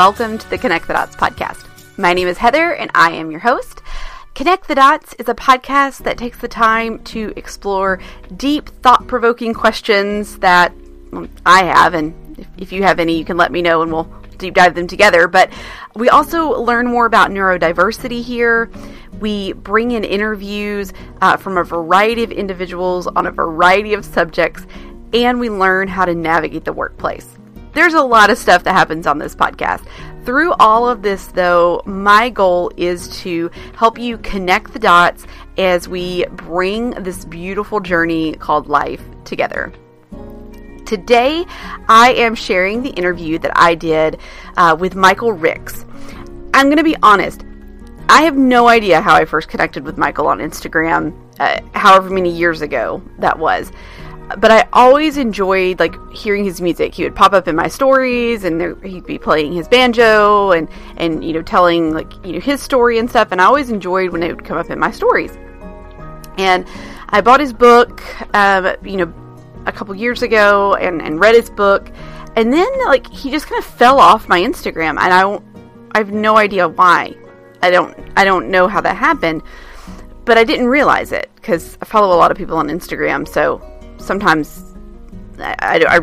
welcome to the Connect the Dots podcast. My name is Heather, and I am your host. Connect the Dots is a podcast that takes the time to explore deep, thought provoking questions that I have, and if, if you have any, you can let me know and we'll deep dive them together. But we also learn more about neurodiversity here. We bring in interviews uh, from a variety of individuals on a variety of subjects, and we learn how to navigate the workplace. There's a lot of stuff that happens on this podcast. Through all of this, though, my goal is to help you connect the dots as we bring this beautiful journey called life together. Today, I am sharing the interview that I did uh, with Michael Ricks. I'm going to be honest, I have no idea how I first connected with Michael on Instagram, uh, however many years ago that was but I always enjoyed like hearing his music. He would pop up in my stories, and there, he'd be playing his banjo and and you know telling like you know his story and stuff. And I always enjoyed when it would come up in my stories. And I bought his book, um, you know, a couple years ago, and and read his book, and then like he just kind of fell off my Instagram, and I I have no idea why. I don't I don't know how that happened, but I didn't realize it because I follow a lot of people on Instagram, so sometimes I, I,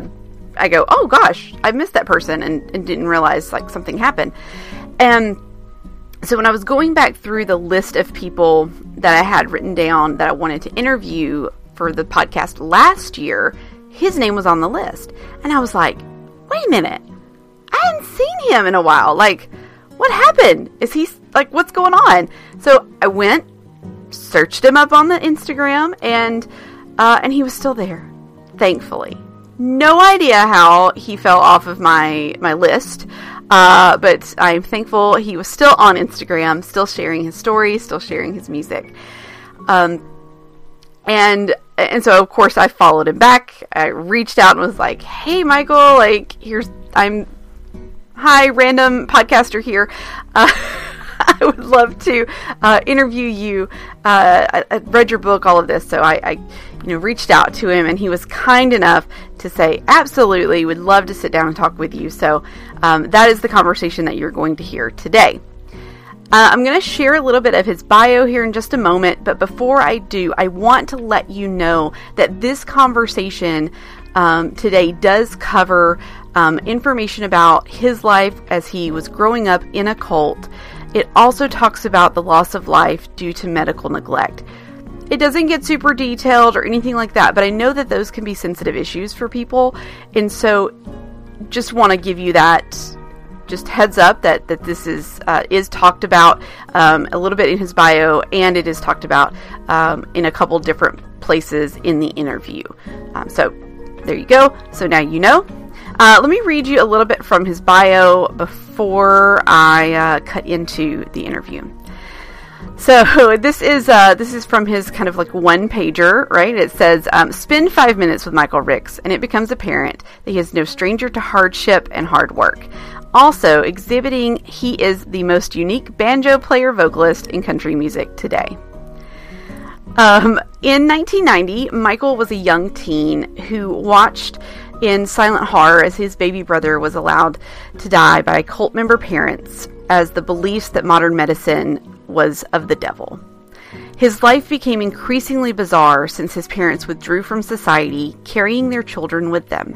I, go, oh gosh, I missed that person and, and didn't realize like something happened. And so when I was going back through the list of people that I had written down that I wanted to interview for the podcast last year, his name was on the list. And I was like, wait a minute. I hadn't seen him in a while. Like, what happened? Is he like, what's going on? So I went, searched him up on the Instagram, and uh, and he was still there, thankfully. No idea how he fell off of my my list, uh, but I'm thankful he was still on Instagram, still sharing his story, still sharing his music. Um, and and so of course I followed him back. I reached out and was like, "Hey, Michael, like here's I'm hi, random podcaster here. Uh, I would love to uh, interview you. Uh, I, I, read your book, all of this, so I, I, you know, reached out to him, and he was kind enough to say, "Absolutely, would love to sit down and talk with you." So um, that is the conversation that you're going to hear today. Uh, I'm going to share a little bit of his bio here in just a moment, but before I do, I want to let you know that this conversation um, today does cover um, information about his life as he was growing up in a cult. It also talks about the loss of life due to medical neglect. It doesn't get super detailed or anything like that, but I know that those can be sensitive issues for people. And so just want to give you that just heads up that, that this is uh, is talked about um, a little bit in his bio, and it is talked about um, in a couple different places in the interview. Um, so there you go. So now you know. Uh, let me read you a little bit from his bio before I uh, cut into the interview. So this is uh, this is from his kind of like one pager, right? It says, um, "Spend five minutes with Michael Ricks, and it becomes apparent that he is no stranger to hardship and hard work. Also, exhibiting he is the most unique banjo player vocalist in country music today." Um, in 1990, Michael was a young teen who watched in silent horror as his baby brother was allowed to die by cult member parents as the beliefs that modern medicine was of the devil. His life became increasingly bizarre since his parents withdrew from society, carrying their children with them.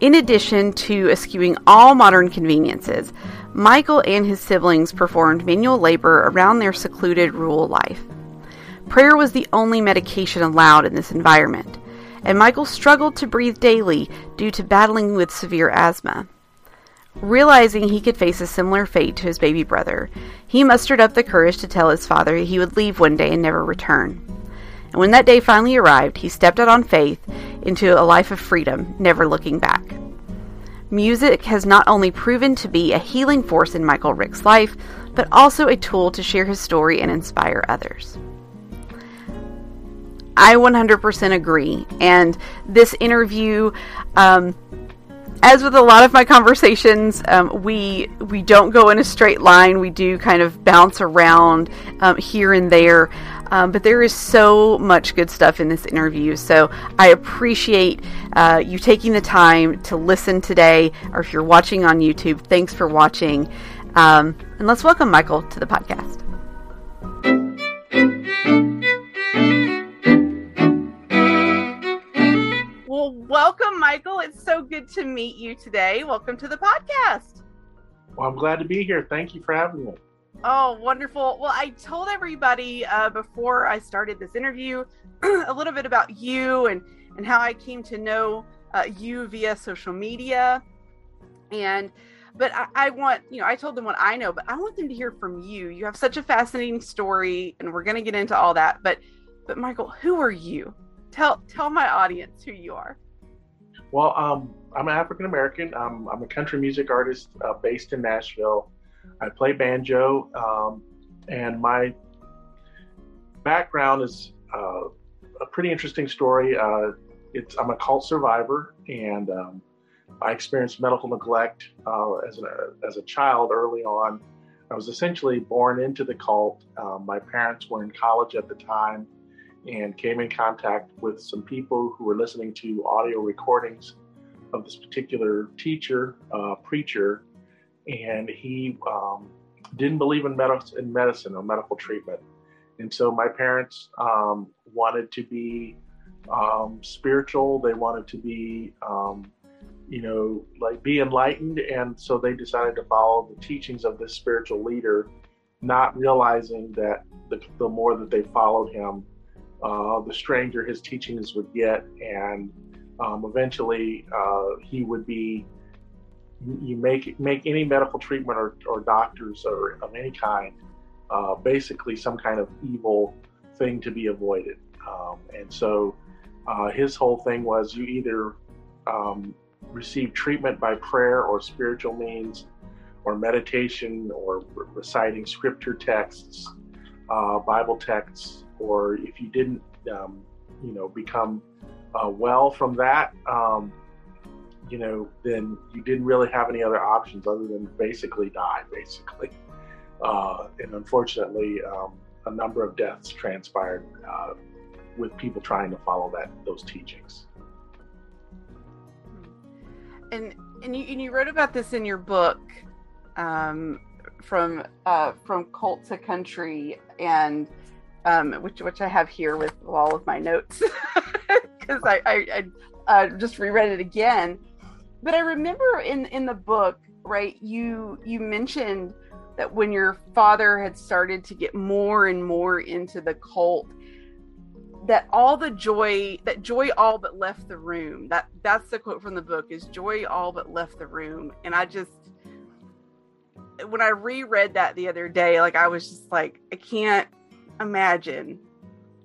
In addition to eschewing all modern conveniences, Michael and his siblings performed manual labor around their secluded rural life. Prayer was the only medication allowed in this environment and Michael struggled to breathe daily due to battling with severe asthma. Realizing he could face a similar fate to his baby brother, he mustered up the courage to tell his father he would leave one day and never return. And when that day finally arrived, he stepped out on faith into a life of freedom, never looking back. Music has not only proven to be a healing force in Michael Rick's life, but also a tool to share his story and inspire others. I 100% agree. And this interview, um, as with a lot of my conversations, um, we we don't go in a straight line. We do kind of bounce around um, here and there. Um, but there is so much good stuff in this interview. So I appreciate uh, you taking the time to listen today, or if you're watching on YouTube, thanks for watching. Um, and let's welcome Michael to the podcast. Well, welcome, Michael. It's so good to meet you today. Welcome to the podcast. Well, I'm glad to be here. Thank you for having me. Oh, wonderful. Well, I told everybody uh, before I started this interview a little bit about you and, and how I came to know uh, you via social media. And, but I, I, want, you know, I told them what I know, but I want them to hear from you. You have such a fascinating story, and we're going to get into all that. But, but Michael, who are you? Tell, tell my audience who you are. Well, um, I'm an African American. I'm, I'm a country music artist uh, based in Nashville. I play banjo, um, and my background is uh, a pretty interesting story. Uh, it's I'm a cult survivor, and um, I experienced medical neglect uh, as, a, as a child early on. I was essentially born into the cult. Um, my parents were in college at the time and came in contact with some people who were listening to audio recordings of this particular teacher, uh, preacher, and he um, didn't believe in, med- in medicine or medical treatment. And so my parents um, wanted to be um, spiritual. They wanted to be, um, you know, like be enlightened. And so they decided to follow the teachings of this spiritual leader, not realizing that the, the more that they followed him, uh, the stranger his teachings would get. And um, eventually uh, he would be you make make any medical treatment or, or doctors or of any kind uh, basically some kind of evil thing to be avoided um, and so uh, his whole thing was you either um, receive treatment by prayer or spiritual means or meditation or reciting scripture texts uh, bible texts or if you didn't um, you know become uh, well from that um, you know, then you didn't really have any other options other than basically die, basically. Uh, and unfortunately, um, a number of deaths transpired uh, with people trying to follow that those teachings. And and you, and you wrote about this in your book, um, from uh, from cult to country, and um, which which I have here with all of my notes because I, I, I uh, just reread it again but I remember in in the book, right? You you mentioned that when your father had started to get more and more into the cult, that all the joy that joy all but left the room. That that's the quote from the book is joy all but left the room. And I just when I reread that the other day, like I was just like, I can't imagine.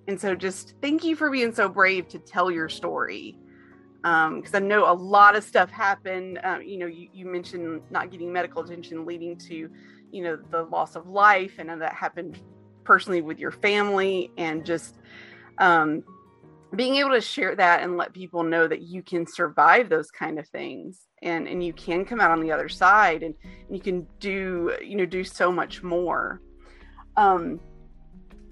And so just thank you for being so brave to tell your story because um, I know a lot of stuff happened. Uh, you know, you, you, mentioned not getting medical attention leading to, you know, the loss of life, and that happened personally with your family, and just um, being able to share that and let people know that you can survive those kind of things, and and you can come out on the other side, and, and you can do, you know, do so much more. Um,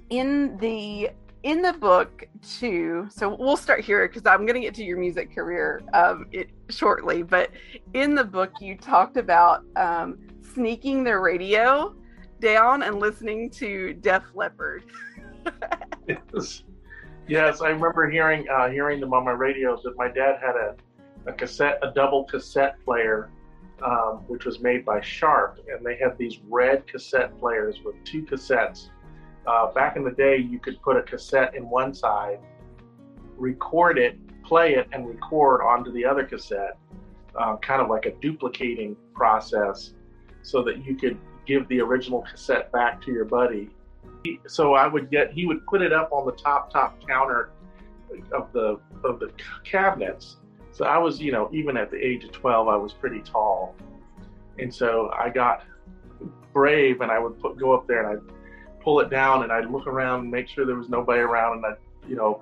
in the in the book too so we'll start here because i'm going to get to your music career um, it, shortly but in the book you talked about um, sneaking the radio down and listening to def leppard yes. yes i remember hearing uh, hearing them on my radio that my dad had a, a cassette a double cassette player um, which was made by sharp and they had these red cassette players with two cassettes uh, back in the day, you could put a cassette in one side, record it, play it, and record onto the other cassette, uh, kind of like a duplicating process, so that you could give the original cassette back to your buddy. So I would get, he would put it up on the top top counter of the of the cabinets. So I was, you know, even at the age of 12, I was pretty tall, and so I got brave, and I would put, go up there and I pull it down and I'd look around and make sure there was nobody around and I'd, you know,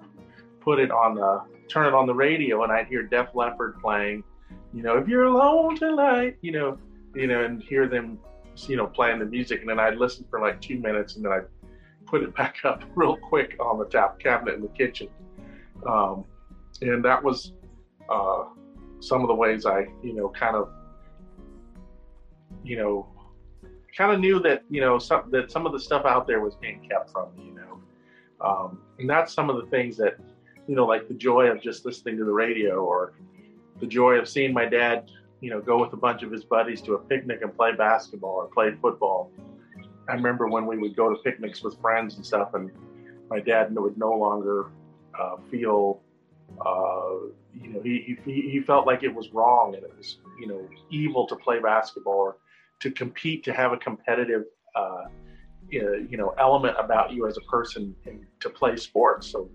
put it on the, turn it on the radio and I'd hear Def Leppard playing, you know, if you're alone tonight, you know, you know, and hear them, you know, playing the music. And then I'd listen for like two minutes and then I'd put it back up real quick on the top cabinet in the kitchen. Um, and that was uh, some of the ways I, you know, kind of, you know, kind of knew that, you know, some, that some of the stuff out there was being kept from me, you know. Um, and that's some of the things that, you know, like the joy of just listening to the radio or the joy of seeing my dad, you know, go with a bunch of his buddies to a picnic and play basketball or play football. I remember when we would go to picnics with friends and stuff, and my dad would no longer uh, feel, uh, you know, he, he he felt like it was wrong and it was, you know, evil to play basketball or to compete to have a competitive, uh, you know, element about you as a person and to play sports. So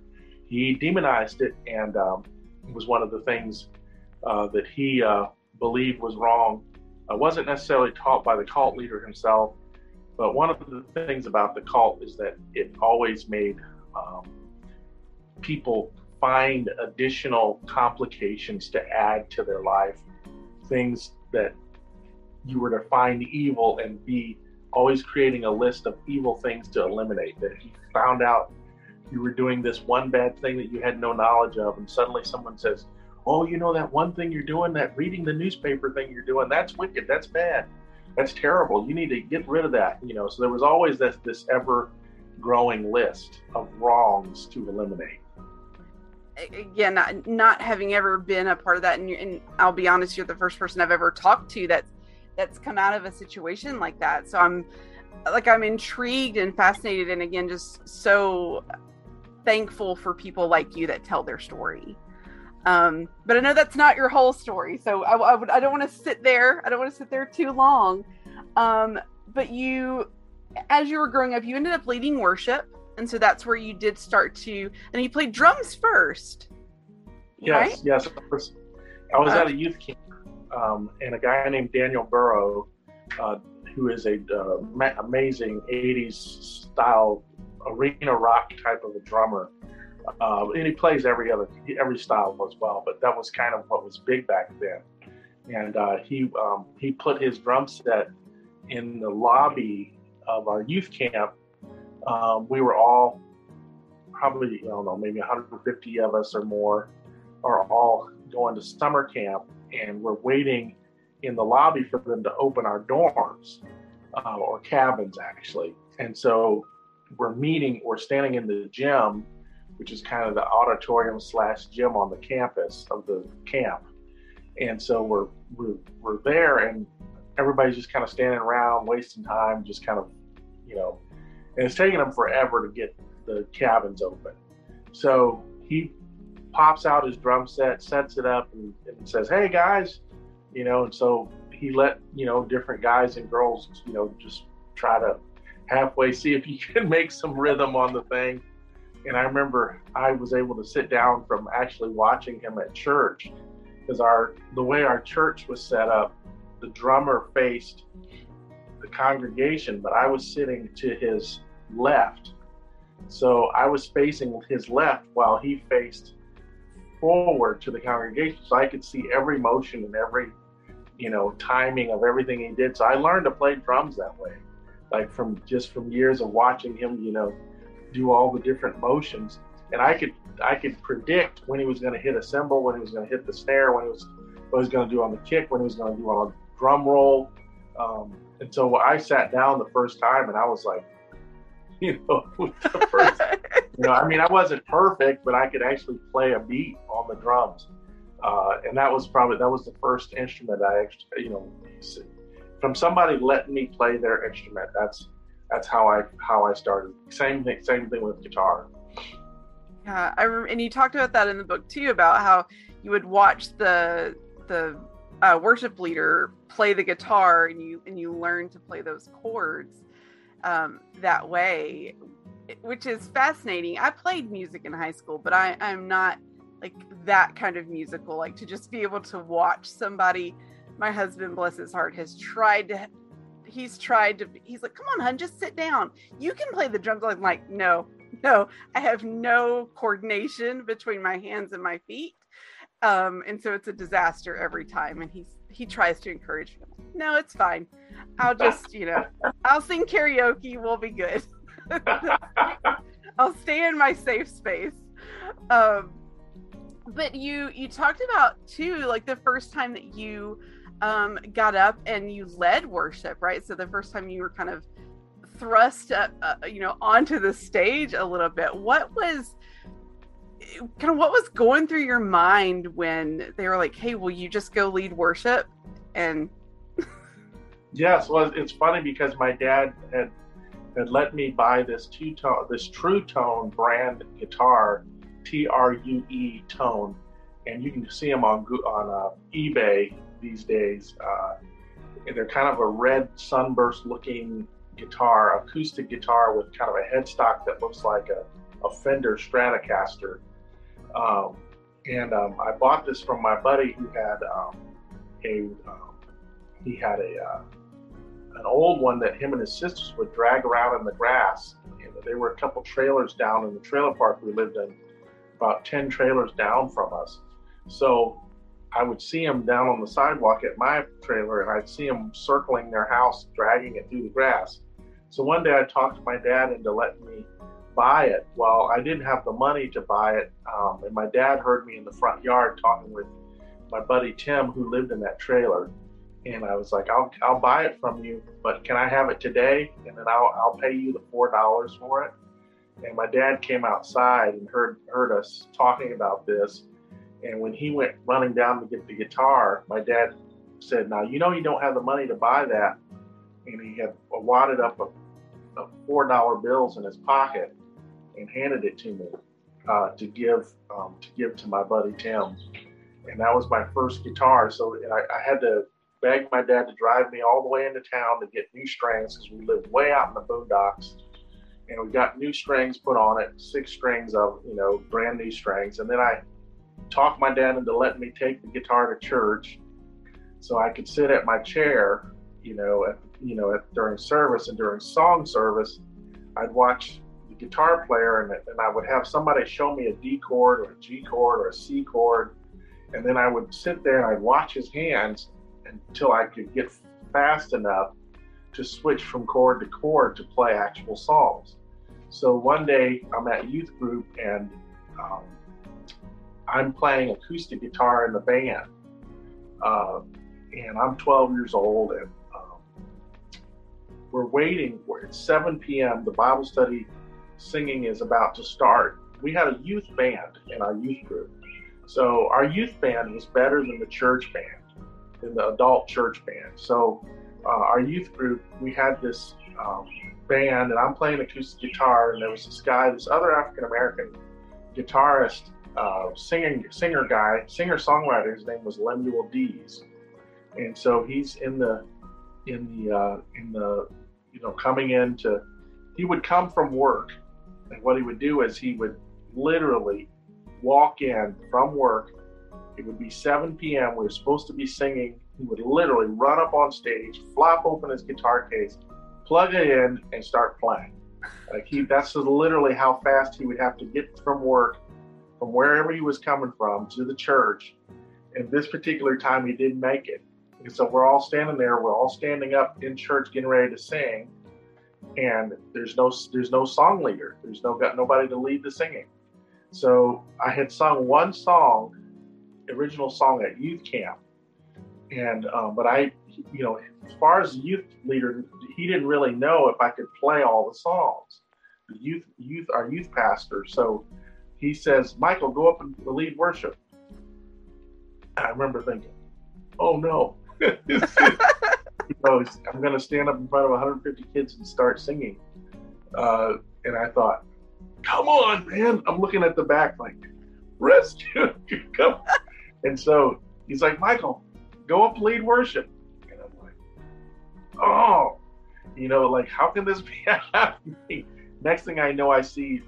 he demonized it, and um, was one of the things uh, that he uh, believed was wrong. Uh, wasn't necessarily taught by the cult leader himself, but one of the things about the cult is that it always made um, people find additional complications to add to their life, things that you were to find evil and be always creating a list of evil things to eliminate. That you found out you were doing this one bad thing that you had no knowledge of, and suddenly someone says, Oh, you know that one thing you're doing, that reading the newspaper thing you're doing, that's wicked, that's bad, that's terrible. You need to get rid of that. You know, so there was always this this ever growing list of wrongs to eliminate. Again, not, not having ever been a part of that, and, and I'll be honest, you're the first person I've ever talked to that's that's come out of a situation like that. So I'm like I'm intrigued and fascinated, and again, just so thankful for people like you that tell their story. Um, but I know that's not your whole story, so I, I, would I don't want to sit there. I don't want to sit there too long. Um, but you, as you were growing up, you ended up leading worship, and so that's where you did start to. And you played drums first. Yes, right? yes. I was uh, at a youth camp, um, and a guy named Daniel Burrow, uh, who is a uh, ma- amazing '80s style arena rock type of a drummer uh, and he plays every other every style as well. But that was kind of what was big back then. And uh, he um, he put his drum set in the lobby of our youth camp. Um, we were all probably I don't know maybe 150 of us or more are all going to summer camp, and we're waiting in the lobby for them to open our dorms uh, or cabins actually. And so we're meeting, we're standing in the gym which is kind of the auditorium slash gym on the campus of the camp. And so we're, we're, we're there and everybody's just kind of standing around, wasting time, just kind of, you know, and it's taking them forever to get the cabins open. So he pops out his drum set, sets it up, and, and, says, "Hey guys," you know. And so he let you know different guys and girls, you know, just try to halfway see if you can make some rhythm on the thing. And I remember I was able to sit down from actually watching him at church because our the way our church was set up, the drummer faced the congregation, but I was sitting to his left. So I was facing his left while he faced forward to the congregation. So I could see every motion and every, you know, timing of everything he did. So I learned to play drums that way. Like from just from years of watching him, you know, do all the different motions, and I could I could predict when he was going to hit a cymbal, when he was going to hit the snare, when he was what he was going to do on the kick, when he was going to do on a drum roll. Um, and so I sat down the first time, and I was like, you know, the first, you know, I mean, I wasn't perfect, but I could actually play a beat on the drums. Uh, and that was probably that was the first instrument I actually, you know, from somebody letting me play their instrument. That's that's how I how I started. Same thing, same thing with guitar. Yeah, I remember, and you talked about that in the book too about how you would watch the the uh, worship leader play the guitar, and you and you learn to play those chords um, that way, which is fascinating. I played music in high school, but I I'm not like that kind of musical. Like to just be able to watch somebody. My husband, bless his heart, has tried to he's tried to he's like come on hun just sit down you can play the drums i'm like no no i have no coordination between my hands and my feet um, and so it's a disaster every time and he's he tries to encourage me no it's fine i'll just you know i'll sing karaoke we'll be good I'll stay in my safe space. Um, but you you talked about too, like the first time that you um, got up and you led worship, right? So the first time you were kind of thrust, uh, uh, you know, onto the stage a little bit. What was kind of what was going through your mind when they were like, "Hey, will you just go lead worship?" And yes, well, it's funny because my dad had had let me buy this two tone, this True Tone brand guitar, T R U E Tone, and you can see them on on uh, eBay these days. Uh, they're kind of a red sunburst looking guitar, acoustic guitar with kind of a headstock that looks like a, a Fender Stratocaster. Um, and um, I bought this from my buddy who had um, a um, he had a uh, an old one that him and his sisters would drag around in the grass. And were a couple trailers down in the trailer park we lived in, about ten trailers down from us. So I would see them down on the sidewalk at my trailer, and I'd see them circling their house, dragging it through the grass. So one day I talked to my dad into letting me buy it. Well, I didn't have the money to buy it, um, and my dad heard me in the front yard talking with my buddy Tim, who lived in that trailer. And I was like, I'll, I'll buy it from you, but can I have it today? And then I'll, I'll pay you the four dollars for it. And my dad came outside and heard heard us talking about this. And when he went running down to get the guitar, my dad said, "Now you know you don't have the money to buy that." And he had wadded up a of four dollar bills in his pocket and handed it to me uh, to give um, to give to my buddy Tim, and that was my first guitar. So I, I, had to beg my dad to drive me all the way into town to get new strings because we lived way out in the boondocks, and we got new strings put on it, six strings of you know brand new strings, and then I talked my dad into letting me take the guitar to church so I could sit at my chair, you know, at you know, at, during service. And during song service, I'd watch the guitar player and, and I would have somebody show me a D chord or a G chord or a C chord. And then I would sit there and I'd watch his hands until I could get fast enough to switch from chord to chord to play actual songs. So one day I'm at youth group and um, I'm playing acoustic guitar in the band. Uh, and I'm 12 years old and we're waiting for it. 7 p.m. The Bible study singing is about to start. We had a youth band in our youth group. So our youth band was better than the church band, than the adult church band. So uh, our youth group, we had this um, band, and I'm playing acoustic guitar, and there was this guy, this other African American guitarist, uh, singing singer guy, singer songwriter. His name was Lemuel Dees, and so he's in the in the uh, in the you know, coming in to, he would come from work. And what he would do is he would literally walk in from work. It would be 7 p.m. We were supposed to be singing. He would literally run up on stage, flop open his guitar case, plug it in, and start playing. Like he, that's literally how fast he would have to get from work, from wherever he was coming from to the church. And this particular time, he didn't make it. And so we're all standing there, we're all standing up in church getting ready to sing. And there's no there's no song leader. There's no got nobody to lead the singing. So I had sung one song, original song at youth camp. And um, but I you know, as far as the youth leader, he didn't really know if I could play all the songs. The youth youth our youth pastor. So he says, Michael, go up and lead worship. And I remember thinking, oh no, you know, I'm going to stand up in front of 150 kids and start singing. Uh, and I thought, come on, man. I'm looking at the back like, rescue, come. And so he's like, Michael, go up lead worship. And I'm like, oh, you know, like, how can this be happening? Next thing I know, I see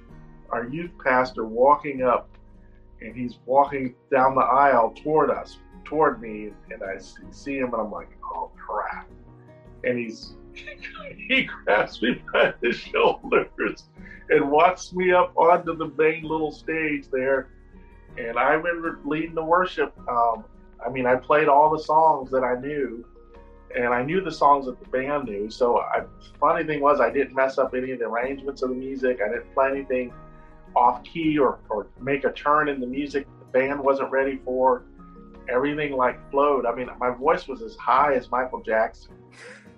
our youth pastor walking up and he's walking down the aisle toward us toward me, and I see him, and I'm like, oh crap! And he's he grabs me by the shoulders and walks me up onto the main little stage there. And I remember leading the worship. Um, I mean, I played all the songs that I knew, and I knew the songs that the band knew. So I, funny thing was, I didn't mess up any of the arrangements of the music. I didn't play anything off key or, or make a turn in the music the band wasn't ready for. Everything like flowed. I mean, my voice was as high as Michael Jackson,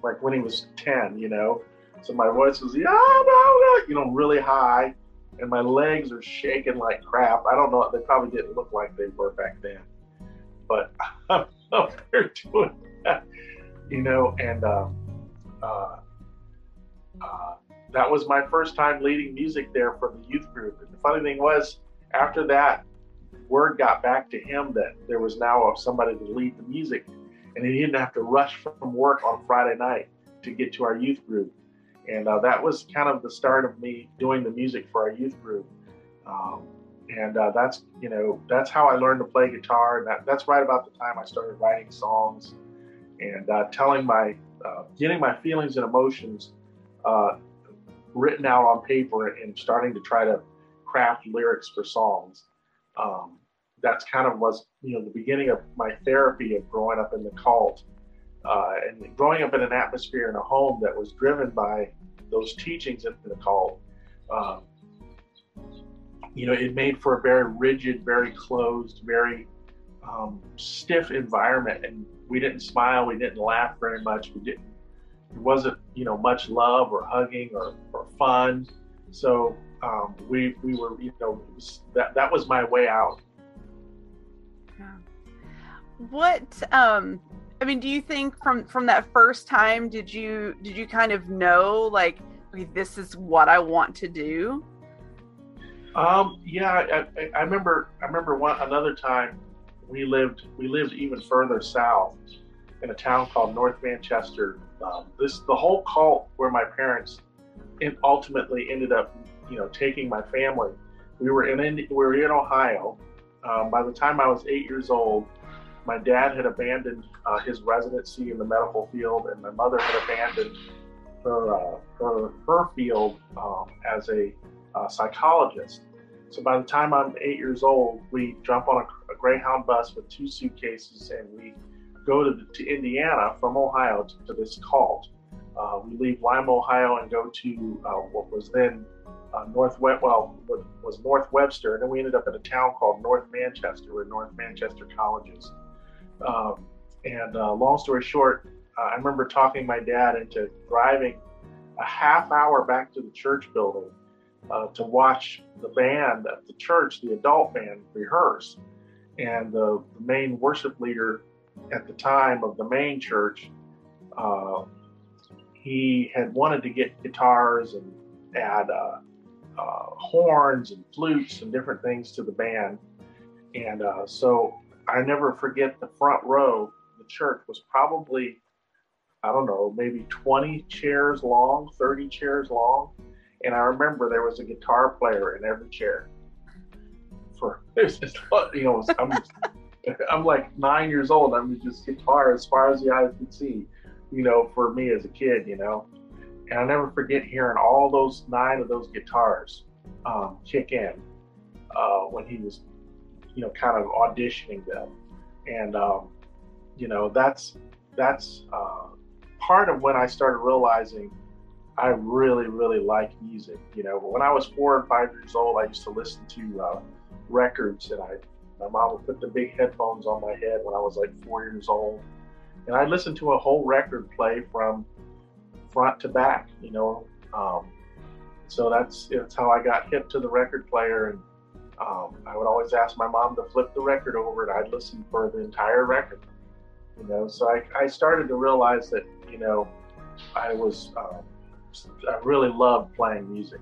like when he was 10, you know. So my voice was, yeah, no, no, you know, really high. And my legs are shaking like crap. I don't know. They probably didn't look like they were back then. But I'm up there doing that, you know, and uh, uh, uh, that was my first time leading music there for the youth group. And the funny thing was, after that, word got back to him that there was now somebody to lead the music, and he didn't have to rush from work on Friday night to get to our youth group. And uh, that was kind of the start of me doing the music for our youth group. Um, and uh, that's you know that's how I learned to play guitar. And that, that's right about the time I started writing songs and uh, telling my uh, getting my feelings and emotions uh, written out on paper and starting to try to craft lyrics for songs. Um, that's kind of was you know the beginning of my therapy of growing up in the cult uh, and growing up in an atmosphere in a home that was driven by those teachings in the cult. Um, you know, it made for a very rigid, very closed, very um, stiff environment, and we didn't smile, we didn't laugh very much, we didn't. It wasn't, you know, much love or hugging or, or fun. So um, we we were, you know, was, that that was my way out. What um, I mean, do you think from from that first time did you did you kind of know like okay, this is what I want to do? Um, yeah, I, I, remember. I remember one another time we lived. We lived even further south in a town called North Manchester. Um, this the whole cult where my parents in, ultimately ended up, you know, taking my family. We were in we were in Ohio. Um, by the time I was eight years old, my dad had abandoned uh, his residency in the medical field, and my mother had abandoned her uh, her her field um, as a uh, psychologist. So by the time I'm eight years old, we jump on a, a Greyhound bus with two suitcases and we go to, to Indiana from Ohio to, to this cult. Uh, we leave Lima, Ohio, and go to uh, what was then uh, North well, what was North Webster, and then we ended up in a town called North Manchester, where North Manchester College is. Um, and uh, long story short, uh, I remember talking my dad into driving a half hour back to the church building uh, to watch the band at the church, the adult band, rehearse. And the, the main worship leader at the time of the main church, uh, he had wanted to get guitars and add uh, uh horns and flutes and different things to the band. And so I never forget the front row, the church was probably, I don't know, maybe 20 chairs long, 30 chairs long and I remember there was a guitar player in every chair. For just, you know, I'm I'm like nine years old. I'm just guitar as far as the eyes can see. You know, for me as a kid, you know, and I never forget hearing all those nine of those guitars um, kick in uh, when he was, you know, kind of auditioning them, and um, you know, that's that's uh, part of when I started realizing I really, really like music. You know, when I was four and five years old, I used to listen to uh, records, and I, my mom would put the big headphones on my head when I was like four years old, and I listened to a whole record play from front to back. You know, um, so that's that's how I got hip to the record player, and um, I would always ask my mom to flip the record over, and I'd listen for the entire record. You know, so I, I started to realize that you know I was um, I really love playing music.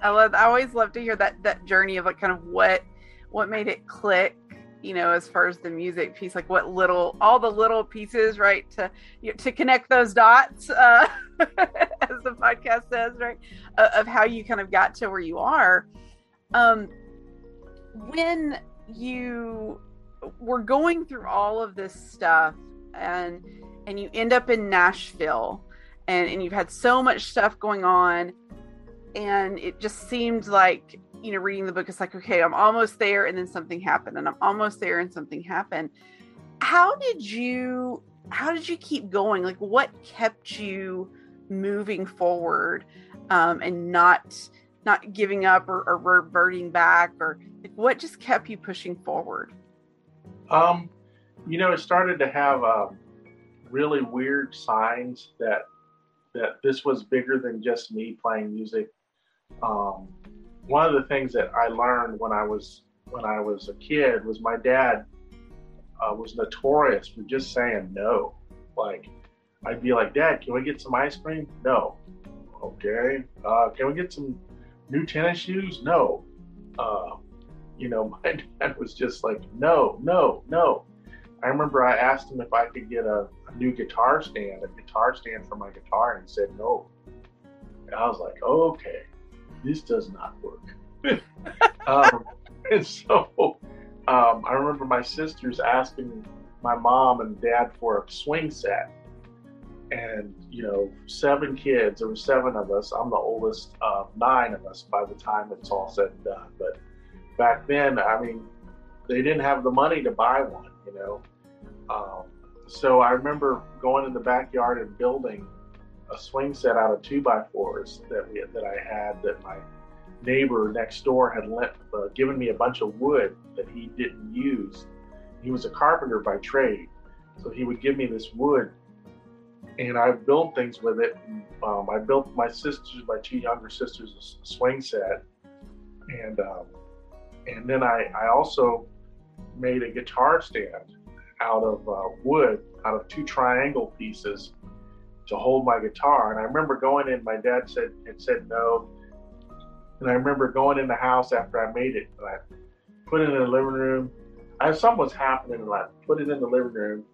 I love. I always love to hear that that journey of like kind of what what made it click. You know, as far as the music piece, like what little, all the little pieces, right, to you know, to connect those dots, uh, as the podcast says, right, uh, of how you kind of got to where you are. Um, when you were going through all of this stuff, and and you end up in Nashville, and, and you've had so much stuff going on and it just seemed like you know reading the book it's like okay i'm almost there and then something happened and i'm almost there and something happened how did you how did you keep going? Like, what kept you moving forward um, and not not giving up or, or reverting back, or like, what just kept you pushing forward? Um, you know, it started to have um, really weird signs that that this was bigger than just me playing music. Um, one of the things that I learned when I was when I was a kid was my dad uh, was notorious for just saying no. Like I'd be like, Dad, can we get some ice cream? No. Okay. Uh, can we get some new tennis shoes? No. Uh, you know, my dad was just like, no, no, no. I remember I asked him if I could get a, a new guitar stand, a guitar stand for my guitar, and he said no. And I was like, okay, this does not work. um, and so um, I remember my sisters asking my mom and dad for a swing set. And, you know, seven kids, there were seven of us. I'm the oldest of nine of us by the time it's all said and done. But back then, I mean, they didn't have the money to buy one, you know. Um, so I remember going in the backyard and building a swing set out of two by fours that we that I had that my neighbor next door had lent, uh, given me a bunch of wood that he didn't use. He was a carpenter by trade, so he would give me this wood, and I built things with it. Um, I built my sisters, my two younger sisters, a swing set, and um, and then I, I also made a guitar stand out of uh, wood, out of two triangle pieces to hold my guitar. And I remember going in, my dad said had said no. And I remember going in the house after I made it, and I put it in the living room. I something was happening, and I put it in the living room,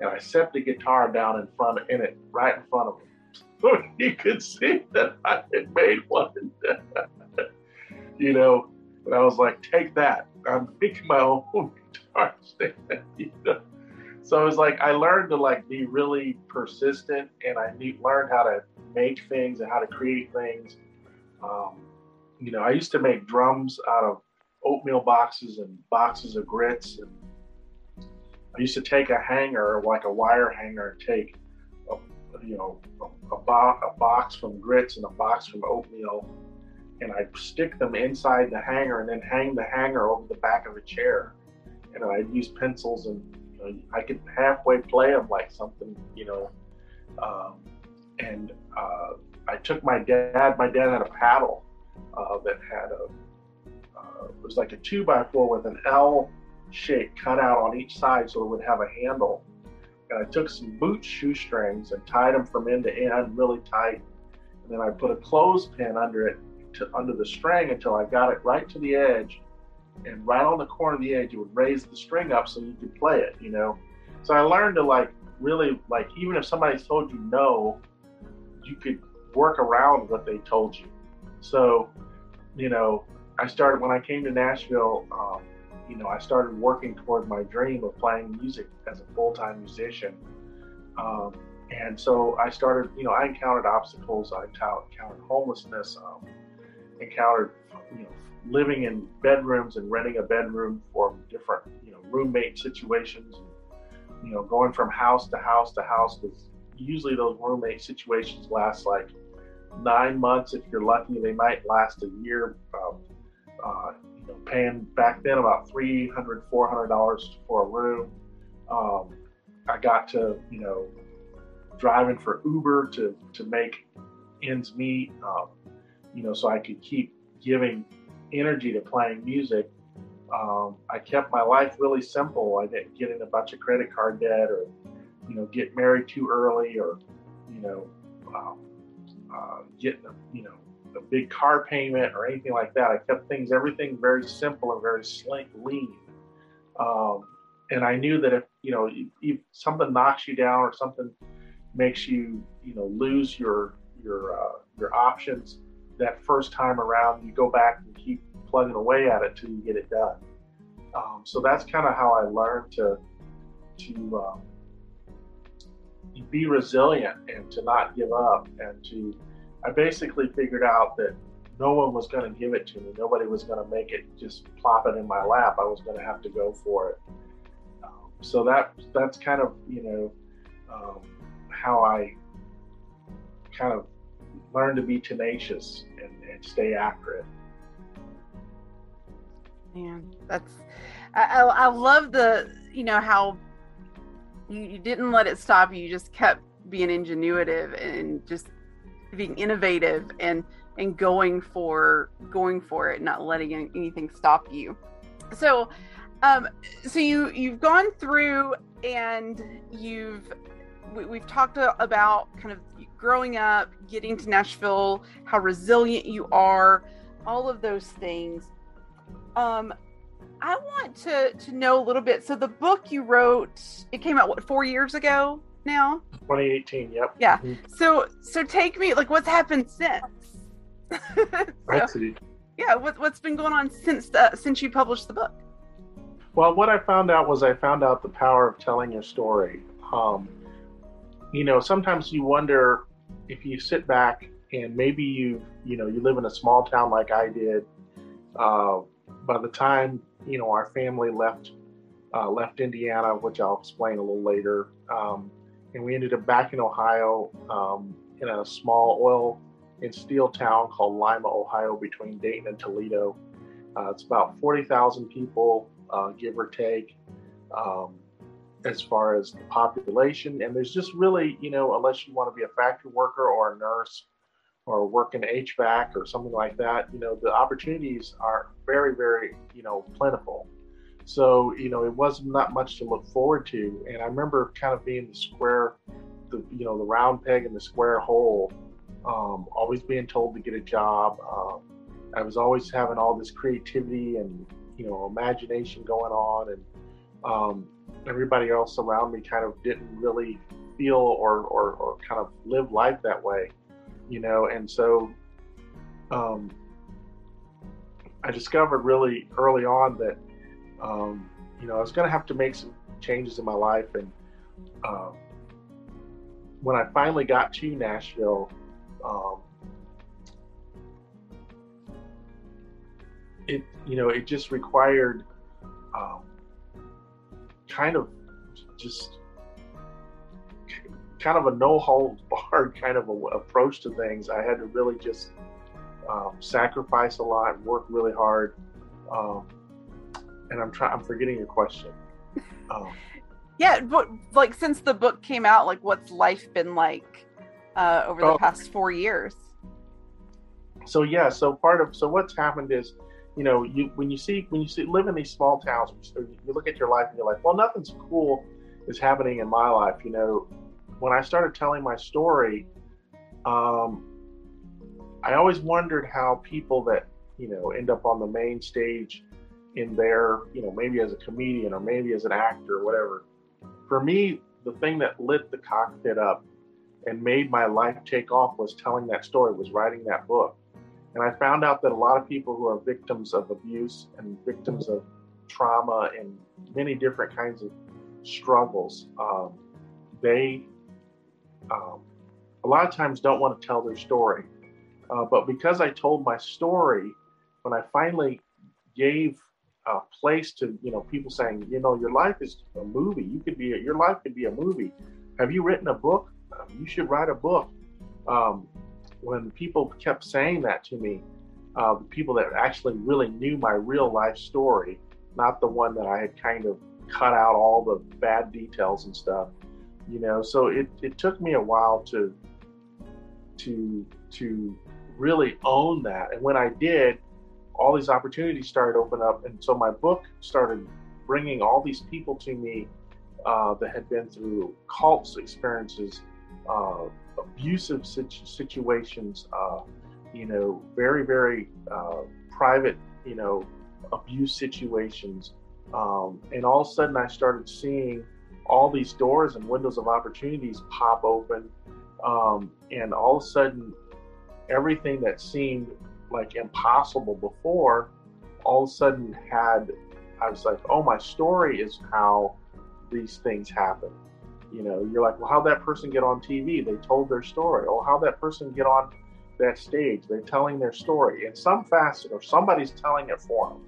and I set the guitar down in front of, in it, right in front of him. So he could see that I had made one. you know, and I was like, take that. I'm making my own guitar stand. You know? So it was like I learned to like be really persistent, and I learned how to make things and how to create things. Um, you know, I used to make drums out of oatmeal boxes and boxes of grits, and I used to take a hanger, like a wire hanger, and take, a, you know, a, a, bo- a box from grits and a box from oatmeal, and I'd stick them inside the hanger, and then hang the hanger over the back of a chair, and I'd use pencils and know, I could halfway play them like something, you know. Um, and uh, I took my dad. My dad had a paddle uh, that had a uh, it was like a two by four with an L shape cut out on each side, so it would have a handle. And I took some boot shoestrings and tied them from end to end really tight. And then I put a clothespin under it, to, under the string until I got it right to the edge and right on the corner of the edge, you would raise the string up so you could play it, you know. So I learned to like really like even if somebody told you no, you could work around what they told you. So, you know, I started when I came to Nashville. Um, you know, I started working toward my dream of playing music as a full-time musician. Um, and so I started, you know, I encountered obstacles. I encountered homelessness, um, encountered, you know, living in bedrooms and renting a bedroom for different, you know, roommate situations. You know, going from house to house to house because usually those roommate situations last like nine months if you're lucky. They might last a year. Um, uh, you know, paying back then about 300 400 dollars for a room. Um, I got to, you know, driving for Uber to to make ends meet. Um, you know, so I could keep giving energy to playing music. Um, I kept my life really simple. I didn't get in a bunch of credit card debt or, you know, get married too early or, you know, um, uh, get, you know, a big car payment or anything like that. I kept things, everything very simple and very slick, lean. Um, and I knew that if, you know, if, something knocks you down or something makes you, you know, lose your, your, uh, your options, that first time around, you go back plugging away at it till you get it done. Um, so that's kind of how I learned to to um, be resilient and to not give up and to. I basically figured out that no one was going to give it to me. Nobody was going to make it just plop it in my lap. I was going to have to go for it. Um, so that that's kind of you know um, how I kind of learned to be tenacious and, and stay it. Man, that's I, I love the you know how you, you didn't let it stop you. You just kept being ingenuitive and just being innovative and and going for going for it, not letting anything stop you. So, um, so you you've gone through and you've we, have talked about kind of growing up, getting to Nashville, how resilient you are, all of those things. Um, I want to to know a little bit. So the book you wrote, it came out what four years ago now. 2018. Yep. Yeah. Mm-hmm. So so take me like what's happened since. so. Yeah. What what's been going on since the, since you published the book? Well, what I found out was I found out the power of telling your story. Um, you know, sometimes you wonder if you sit back and maybe you you know you live in a small town like I did. Uh, by the time you know our family left uh, left Indiana, which I'll explain a little later, um, and we ended up back in Ohio um, in a small oil and steel town called Lima, Ohio, between Dayton and Toledo. Uh, it's about 40,000 people, uh, give or take, um, as far as the population. And there's just really, you know, unless you want to be a factory worker or a nurse or work in HVAC or something like that, you know, the opportunities are very, very, you know, plentiful. So, you know, it was not much to look forward to. And I remember kind of being the square, the, you know, the round peg in the square hole, um, always being told to get a job. Um, I was always having all this creativity and, you know, imagination going on. And um, everybody else around me kind of didn't really feel or, or, or kind of live life that way you know, and so um, I discovered really early on that, um, you know, I was going to have to make some changes in my life. And um, when I finally got to Nashville, um, it, you know, it just required um, kind of just kind of a no holds barred kind of a, approach to things. I had to really just um, sacrifice a lot, work really hard. Um, and I'm trying. I'm forgetting your question. Um, yeah, but like since the book came out, like what's life been like uh, over the oh, past four years? So yeah, so part of so what's happened is, you know, you when you see when you see live in these small towns, you look at your life and you're like, well, nothing's cool is happening in my life. You know, when I started telling my story, um, I always wondered how people that you know end up on the main stage in there, you know, maybe as a comedian or maybe as an actor or whatever. For me, the thing that lit the cockpit up and made my life take off was telling that story, was writing that book. And I found out that a lot of people who are victims of abuse and victims of trauma and many different kinds of struggles, um, they um, a lot of times don't want to tell their story. Uh, but because I told my story, when I finally gave a place to you know people saying, you know, your life is a movie. You could be a, your life could be a movie. Have you written a book? Um, you should write a book. Um, when people kept saying that to me, uh, people that actually really knew my real life story, not the one that I had kind of cut out all the bad details and stuff you know so it, it took me a while to to to really own that. And when i did all these opportunities started open up. And so my book started bringing all these people to me uh, that had been through cults experiences uh, abusive situ- situations uh, you know very very uh, private you know abuse situations. Um, and all of a sudden i started seeing all these doors and windows of opportunities pop open, um, and all of a sudden, everything that seemed like impossible before, all of a sudden had. I was like, oh, my story is how these things happen. You know, you're like, well, how'd that person get on TV? They told their story. Oh, how'd that person get on that stage? They're telling their story in some facet, or somebody's telling it for them.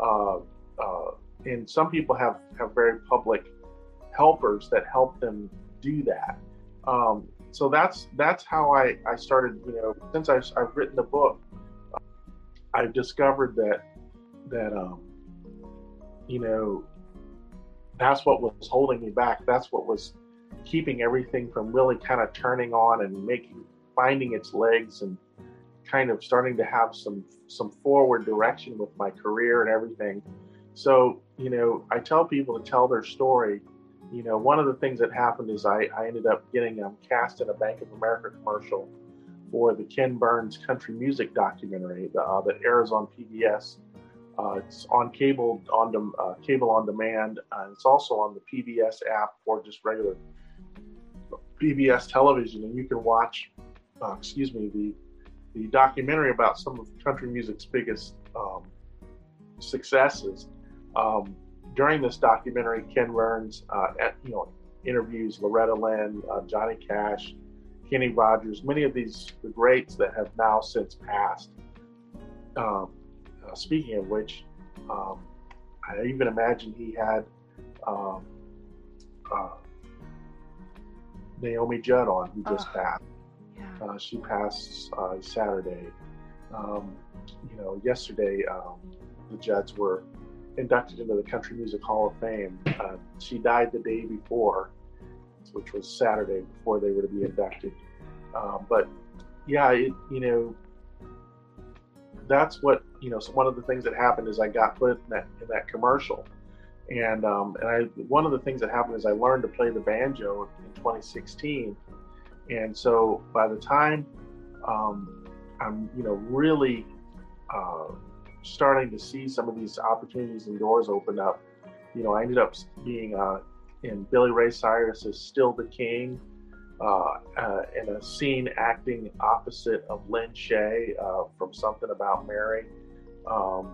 Uh, uh, and some people have have very public helpers that help them do that. Um, so that's that's how I, I started. You know, since I've, I've written the book, I've discovered that that um, you know that's what was holding me back. That's what was keeping everything from really kind of turning on and making finding its legs and kind of starting to have some some forward direction with my career and everything. So, you know, I tell people to tell their story. You know, one of the things that happened is I, I ended up getting um, cast in a Bank of America commercial for the Ken Burns country music documentary uh, that airs on PBS. Uh, it's on cable on uh, cable on demand. and it's also on the PBS app for just regular PBS television, and you can watch. Uh, excuse me, the the documentary about some of country music's biggest um, successes. Um, during this documentary, Ken Burns, uh, at, you know, interviews Loretta Lynn, uh, Johnny Cash, Kenny Rogers, many of these the greats that have now since passed. Um, uh, speaking of which, um, I even imagine he had um, uh, Naomi Judd on, who just passed. Yeah. Uh, she passed uh, Saturday. Um, you know, yesterday um, the Judds were inducted into the Country Music Hall of Fame. Uh, she died the day before, which was Saturday before they were to be inducted. Um, but yeah, it, you know, that's what you know. So one of the things that happened is I got put in that in that commercial, and um, and I one of the things that happened is I learned to play the banjo in 2016, and so by the time um, I'm you know really uh, starting to see some of these opportunities and doors open up, you know I ended up being uh, in Billy Ray Cyrus's "Still the King." Uh, uh, in a scene acting opposite of Lin Shaye uh, from Something About Mary. Um,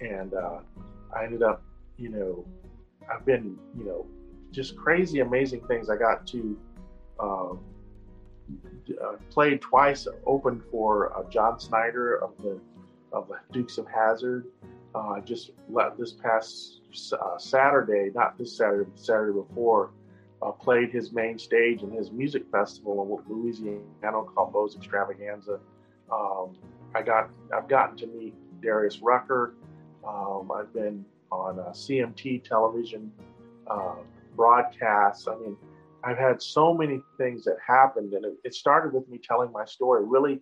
and uh, I ended up, you know, I've been, you know, just crazy, amazing things. I got to um, uh, play twice, opened for uh, John Schneider of the of Dukes of Hazzard. just this past Saturday, not this Saturday, but Saturday before, uh, played his main stage in his music festival in Louisiana called Bo's Extravaganza. Um, I got I've gotten to meet Darius Rucker. Um, I've been on CMT television uh, broadcasts. I mean, I've had so many things that happened, and it, it, started with me telling my story, really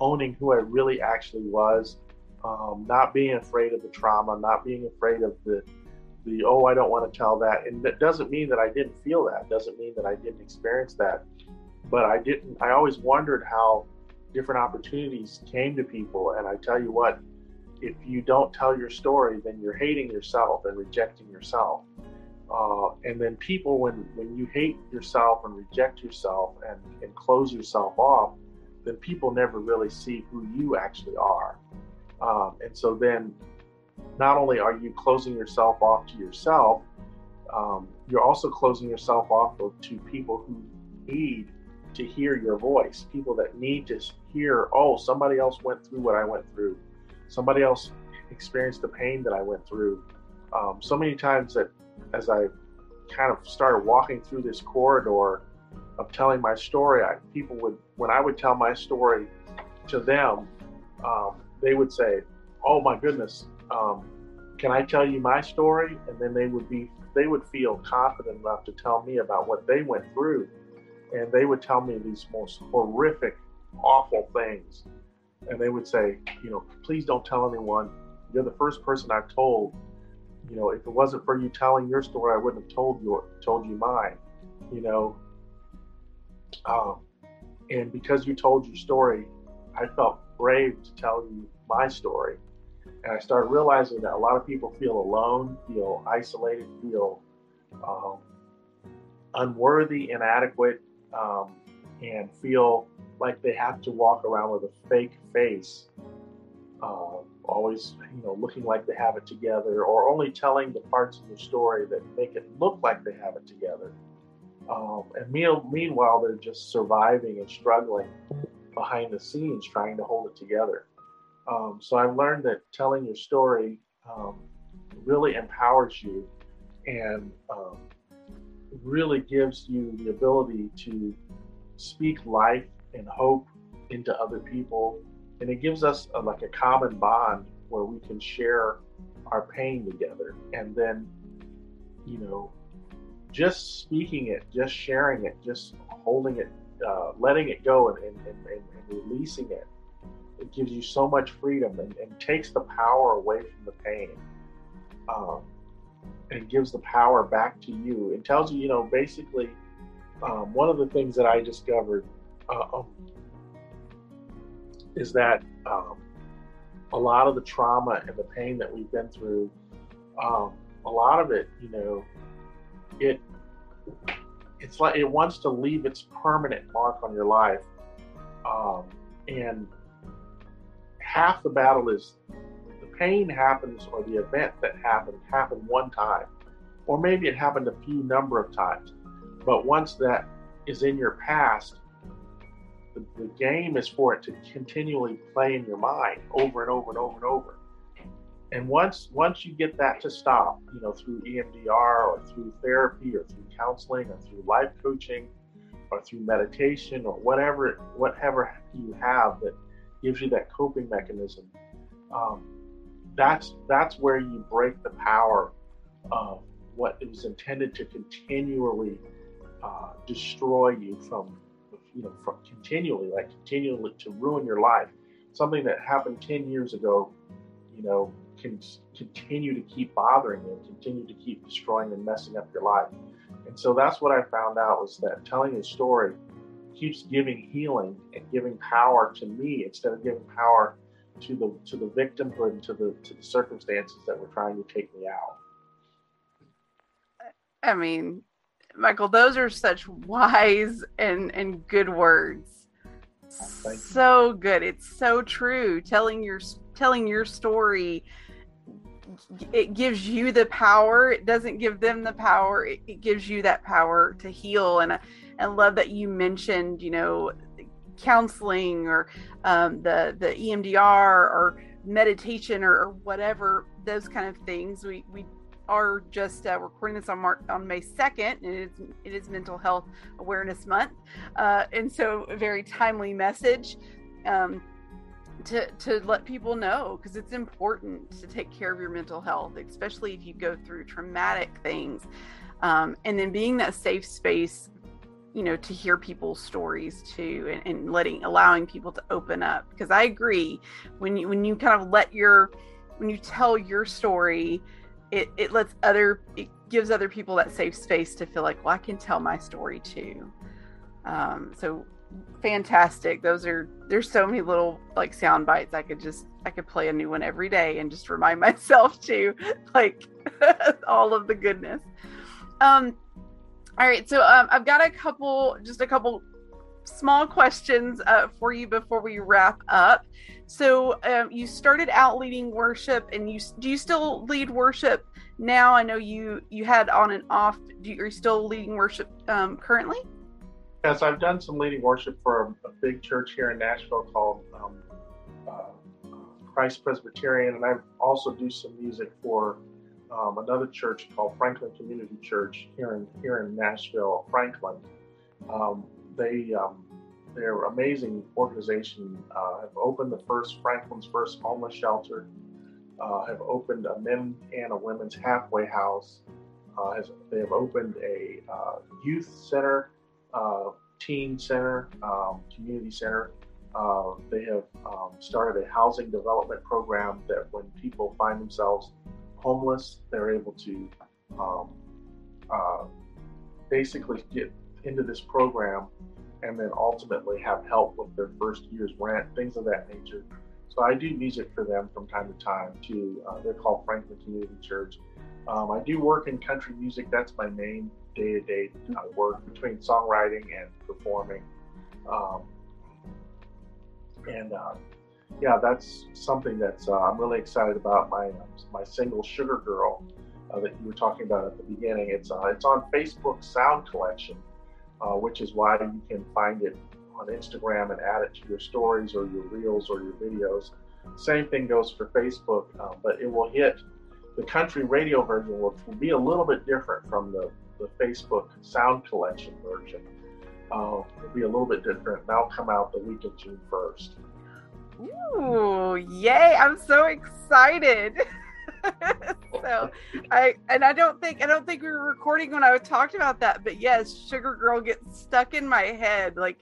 owning who I really actually was, um, not being afraid of the trauma, not being afraid of the the oh I don't want to tell that. And that doesn't mean that I didn't feel that. Doesn't mean that I didn't experience that. But I didn't I always wondered how different opportunities came to people. And I tell you what if you don't tell your story then you're hating yourself and rejecting yourself. Uh, and then people when when you hate yourself and reject yourself and, and close yourself off then people never really see who you actually are um, and so then not only are you closing yourself off to yourself, um, you're also closing yourself off to people who need to hear your voice, people that need to hear, oh, somebody else went through what I went through, somebody else experienced the pain that I went through. Um, so many times that as I kind of started walking through this corridor of telling my story, I, people would, when I would tell my story to them, um, they would say, oh my goodness, um, can I tell you my story? And then they would be, they would feel confident enough to tell me about what they went through. And they would tell me these most horrific, awful things. And they would say, you know, please don't tell anyone. You're the first person I've told. You know, if it wasn't for you telling your story, I wouldn't have told you told you mine. You know, um, and because you told your story, I felt brave to tell you my story and I started realizing that a lot of people feel alone, feel isolated, feel um, unworthy, inadequate, um, and feel like they have to walk around with a fake face, uh, always you know looking like they have it together, or only telling the parts of the story that make it look like they have it together. Um, and meanwhile, they're just surviving and struggling behind the scenes, trying to hold it together. Um, so I've learned that telling your story um, really empowers you. And um, really gives you the ability to speak life and hope into other people. And it gives us a, like a common bond where we can share our pain together. And then, you know, just speaking it, just sharing it, just holding it, uh, letting it go and, and, and, and, releasing it, it gives you so much freedom and, takes the power away from the pain. Um, and gives the power back to you. It tells you, you know, basically, um, one of the things that I discovered uh, um, is that um, a lot of the trauma and the pain that we've been through, um, a lot of it, you know, it it's like it wants to leave its permanent mark on your life, um, and half the battle is the pain happens or the event that happened happened one time, or maybe it happened a few number of times, but once that is in your past, the, the game is for it to continually play in your mind over and over and over and over. And once once you get that to stop, you know, through EMDR or through therapy or through counseling or through life coaching or through meditation or whatever whatever you have that gives you that coping mechanism, um, that's that's where you break the power of what was intended to continually uh, destroy you from you know, from continually, like continually to ruin your life. Something that happened 10 years ago, you know, can continue to keep bothering you, continue to keep destroying and messing up your life. And so that's what I found out was that telling a story keeps giving healing and giving power to me instead of giving power to the to the victimhood and to the to the circumstances that were trying to take me out. I mean, Michael, those are such wise and and good words. So good. It's so true. Telling your telling your story it gives you the power. It doesn't give them the power. It, it gives you that power to heal. And and love that you mentioned, you know, counseling or um, the the EMDR or meditation or, or whatever those kind of things. We we are just uh, recording this on Mar- on May second. It is it is Mental Health Awareness Month, uh, and so a very timely message um, to to let people know because it's important to take care of your mental health, especially if you go through traumatic things, um, and then being that safe space. You know, to hear people's stories too, and, and letting allowing people to open up. Because I agree, when you when you kind of let your when you tell your story it, it lets other it gives other people that safe space to feel like well i can tell my story too um, so fantastic those are there's so many little like sound bites i could just i could play a new one every day and just remind myself to like all of the goodness um all right so um, i've got a couple just a couple small questions uh, for you before we wrap up. So um, you started out leading worship, and you do you still lead worship now? I know you you had on and off. Do you, are you still leading worship um, currently? Yes, I've done some leading worship for a, a big church here in Nashville called um, uh, Christ Presbyterian, and I also do some music for um, another church called Franklin Community Church here in here in Nashville, Franklin. Um, they um, they're amazing organization. Uh, have opened the first Franklin's first homeless shelter. Uh, have opened a men and a women's halfway house. Uh, has, they have opened a uh, youth center, uh, teen center, um, community center. Uh, they have um, started a housing development program that when people find themselves homeless, they're able to um, basically get into this program and then ultimately have help with their first year's rent, things of that nature. So I do music for them from time to time too. Uh, they're called Franklin Community Church. Um, I do work in country music. That's my main day-to-day uh, work between songwriting and performing. Um, and uh, yeah, that's something that's uh, I'm really excited about. My my single "Sugar Girl" uh, that you were talking about at the beginning. It's uh, it's on Facebook Sound Collection uh, which is why you can find it on Instagram and add it to your stories or your reels or your videos. Same thing goes for Facebook, um, but it will hit the country radio version, which will be a little bit different from the the Facebook sound collection version. Uh, it'll be a little bit different. That'll come out the week of June 1st. Ooh, yay! I'm so excited. so I and I don't think I don't think we were recording when I talked about that, but yes, Sugar Girl gets stuck in my head like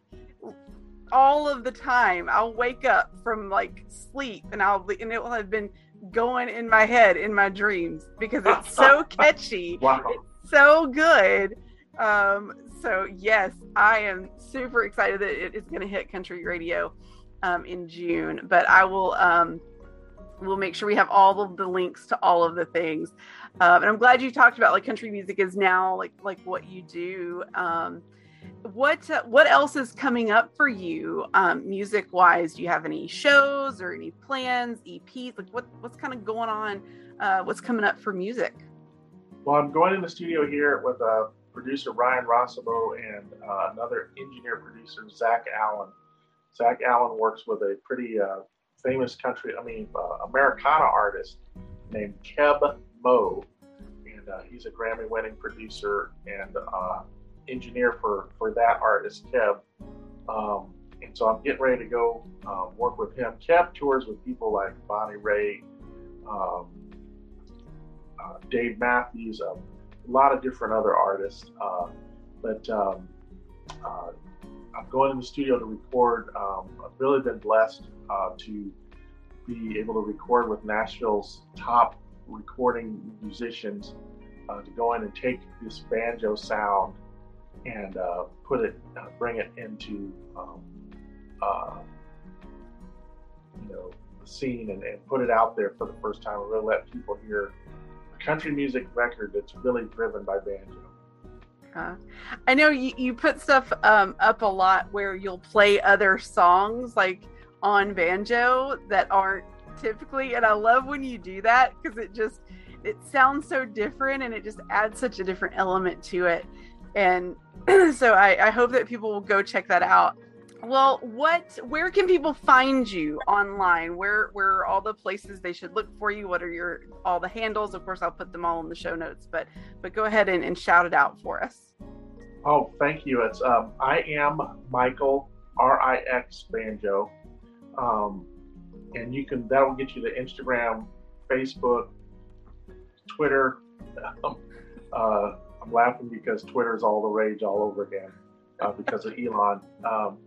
all of the time. I'll wake up from like sleep and I'll and it will have been going in my head in my dreams because it's so catchy. Wow. It's so good. Um, so yes, I am super excited that it is going to hit country radio um, in June. But I will um, we'll make sure we have all of the links to all of the things. Um, and I'm glad you talked about like country music is now like like what you do. Um, what what else is coming up for you um, music wise? Do you have any shows or any plans, EPs? Like what what's kind of going on? Uh, what's coming up for music? Well, I'm going in the studio here with uh, producer Ryan Rossabo and uh, another engineer producer Zach Allen. Zach Allen works with a pretty uh, famous country, I mean, uh, Americana artist named Keb Mo, and uh, he's a Grammy-winning producer and uh, engineer for for that artist, Keb. Um, and so I'm getting ready to go work with him. Keb tours with people like Bonnie Raitt, um, uh, Dave Matthews, a lot of different other artists. Uh, but um, uh, I'm going in the studio to record. Um, I've really been blessed uh, to be able to record with Nashville's top recording musicians uh, to go in and take this banjo sound and put it, bring it into, um, you know, the scene and, and, put it out there for the first time and really let people hear country music record that's really driven by banjo. Uh, I know you, you put stuff um, up a lot where you'll play other songs like on banjo that aren't typically, and I love when you do that because it just it sounds so different and it just adds such a different element to it. And so I, I hope that people will go check that out. Well, what where can people find you online? Where where are all the places they should look for you? What are your all the handles? Of course I'll put them all in the show notes, but but go ahead and, and shout it out for us. Oh, thank you. It's um, I am Michael R I X Banjo. Um, and you can that will get you to Instagram, Facebook, Twitter. Um, uh, I'm laughing because Twitter is all the rage all over again uh, because of Elon. Um,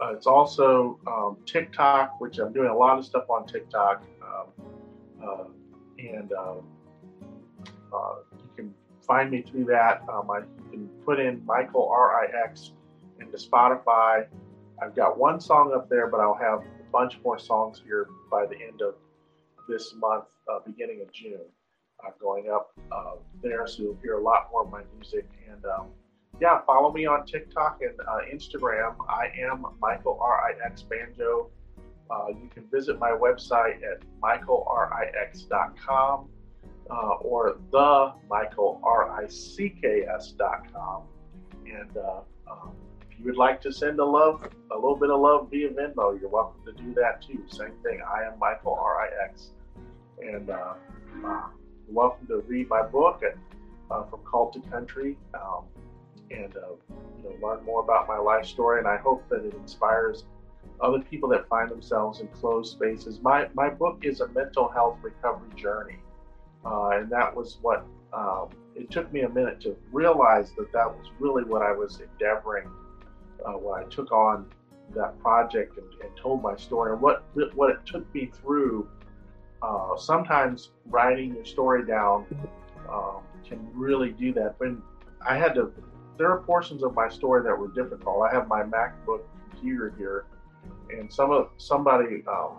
uh, it's also um, TikTok, which I'm doing a lot of stuff on TikTok, um, uh, and um, uh, you can find me through that. Um, I you can put in Michael R I X into Spotify. I've got one song up there, but I'll have a bunch more songs here by the end of this month, uh, beginning of June uh, going up uh, there. So you'll hear a lot more of my music. And um, yeah, follow me on TikTok and uh, Instagram. I am Michael R-I-X Banjo. Uh, you can visit my website at michaelrix.com uh, or the Michael R-I-C-K-S.com. And uh, um, if you would like to send a love, a little bit of love via Venmo, you're welcome to do that too. Same thing. I am Michael R-I-X. And uh, welcome to read my book at, uh, from cult to country um, and uh, you know, learn more about my life story. And I hope that it inspires other people that find themselves in closed spaces. My, my book is a mental health recovery journey. Uh, and that was what um, it took me a minute to realize that that was really what I was endeavoring uh, when I took on that project and, and told my story and what what it took me through uh, sometimes writing your story down um, can really do that. When I had to, there are portions of my story that were difficult. I have my MacBook computer here, and some of somebody, um,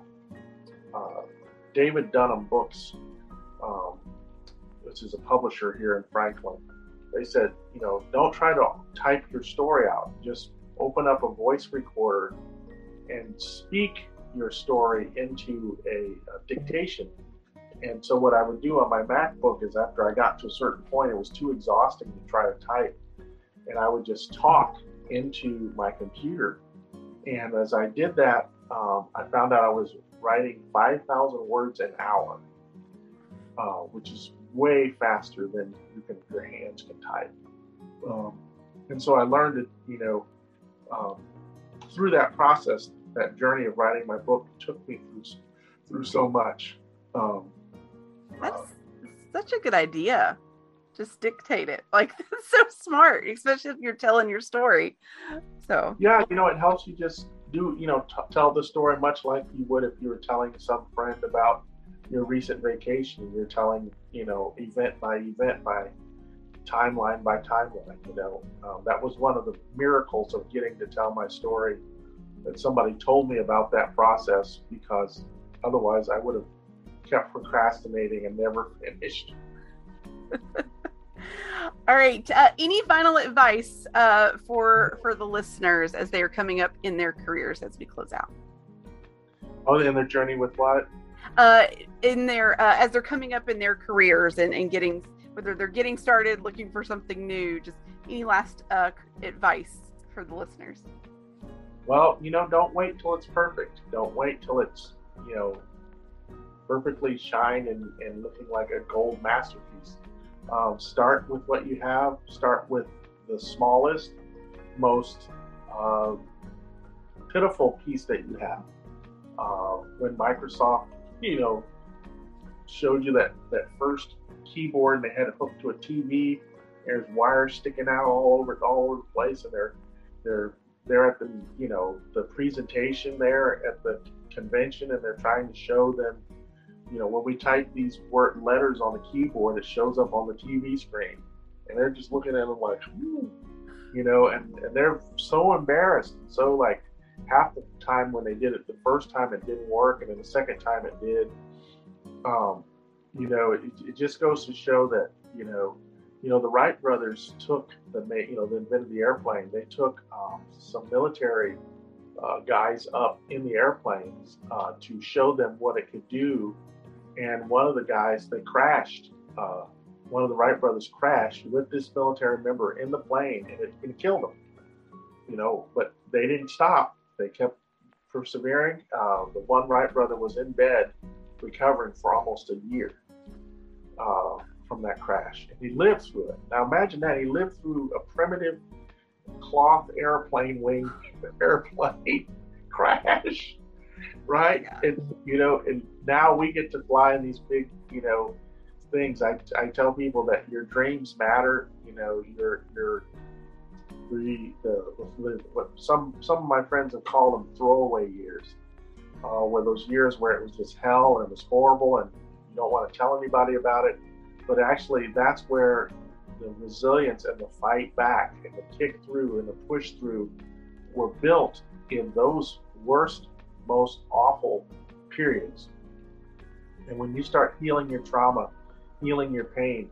uh, David Dunham Books, um, which is a publisher here in Franklin. They said, you know, don't try to type your story out. Just open up a voice recorder and speak your story into a, a, dictation. And so what I would do on my MacBook is after I got to a certain point, it was too exhausting to try to type. And I would just talk into my computer. And as I did that, um, I found out I was writing 5,000 words an hour, uh, which is way faster than you can your hands can type. Um, and so I learned that you know um, through that process, that journey of writing my book took me through through so much. Um, That's such a good idea. Just dictate it. Like that's so smart, especially if you're telling your story. So yeah, you know, it helps you just do you know t- tell the story much like you would if you were telling some friend about your recent vacation. You're telling you know event by event by timeline by timeline. You know, um, that was one of the miracles of getting to tell my story. That somebody told me about that process because otherwise I would have kept procrastinating and never finished. All right. Uh, any final advice uh, for for the listeners as they are coming up in their careers as we close out? Oh, in their journey with what? Uh, in their uh, as they're coming up in their careers and, and getting whether they're getting started, looking for something new. Just any last uh, advice for the listeners? Well, you know, don't wait till it's perfect. Don't wait till it's you know perfectly shine and, and looking like a gold masterpiece um, start with what you have. Start with the smallest, most uh, pitiful piece that you have. Uh, when Microsoft, you know, showed you that that first keyboard and they had it hooked to a TV. There's wires sticking out all over all over the place, and they're they're they're at the you know the presentation there at the convention, and they're trying to show them you know, when we type these word letters on the keyboard, it shows up on the TV screen, and they're just looking at them like, you know, and, and they're so embarrassed, and so like half the time when they did it, the first time it didn't work, and then the second time it did. Um, you know, it, it just goes to show that you know, you know, the Wright brothers took the you know, they invented the airplane. They took um, some military uh, guys up in the airplanes uh, to show them what it could do and one of the guys they crashed. Uh, one of the Wright brothers crashed with this military member in the plane, and it, it killed him. You know, but they didn't stop. They kept persevering. Uh, the one Wright brother was in bed, recovering for almost a year uh, from that crash, and he lived through it. Now imagine that he lived through a primitive cloth airplane wing airplane crash right? Yeah. And you know, and now we get to fly in these big, you know, things. I, I tell people that your dreams matter. You know, your your the, the, the what some some of my friends have called them throwaway years, uh, where those years where it was just hell and it was horrible and you don't want to tell anybody about it. But actually, that's where the resilience and the fight back and the kick through and the push through were built in those worst most awful periods. And when you start healing your trauma, healing your pain,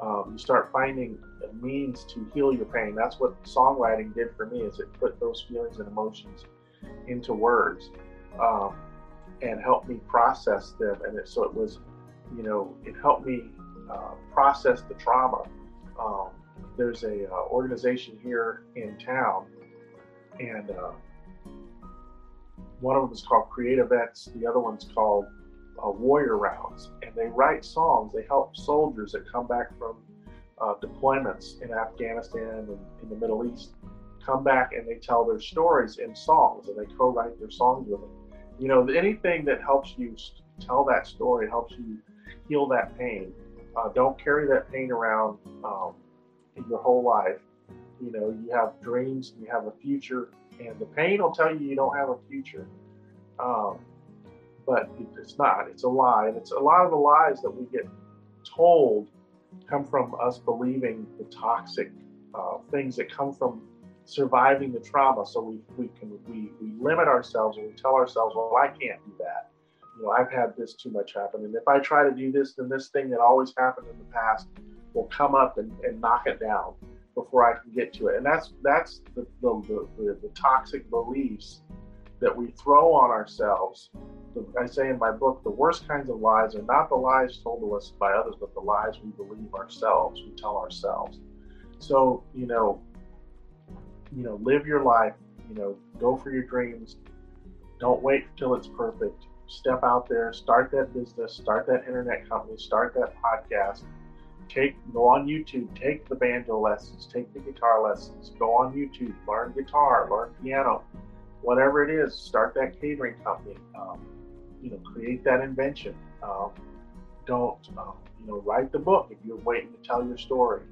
um, you start finding a means to heal your pain. That's what songwriting did for me. Is it put those feelings and emotions into words um, and helped me process them. And it, so it was, you know, it helped me uh, process the trauma. Um, there's a uh, organization here in town, and uh, one of them is called Creative X, the other one's called uh, Warrior Rounds. And they write songs, they help soldiers that come back from uh, deployments in Afghanistan and in the Middle East come back and they tell their stories in songs and they co write their songs with them. You know, anything that helps you tell that story, helps you heal that pain. Uh, don't carry that pain around um, in your whole life. You know, you have dreams, you have a future, and the pain will tell you you don't have a future. Um, but it's not. It's a lie, and it's a lot of the lies that we get told come from us believing the toxic uh, things that come from surviving the trauma. So we we can we we limit ourselves and we tell ourselves, well, I can't do that. You know, I've had this too much happen, and if I try to do this, then this thing that always happened in the past will come up and, and knock it down before I can get to it. And that's that's the, the, the, the toxic beliefs that we throw on ourselves. I say in my book, the worst kinds of lies are not the lies told to us by others, but the lies we believe ourselves, we tell ourselves. So, you know, you know, live your life, you know, go for your dreams. Don't wait till it's perfect. Step out there, start that business, start that internet company, start that podcast take go on YouTube, take the banjo lessons, take the guitar lessons, go on YouTube, learn guitar, learn piano, whatever it is. Start that catering company. Um, you know, create that invention. Um, don't um, you know write the book if you're waiting to tell your story.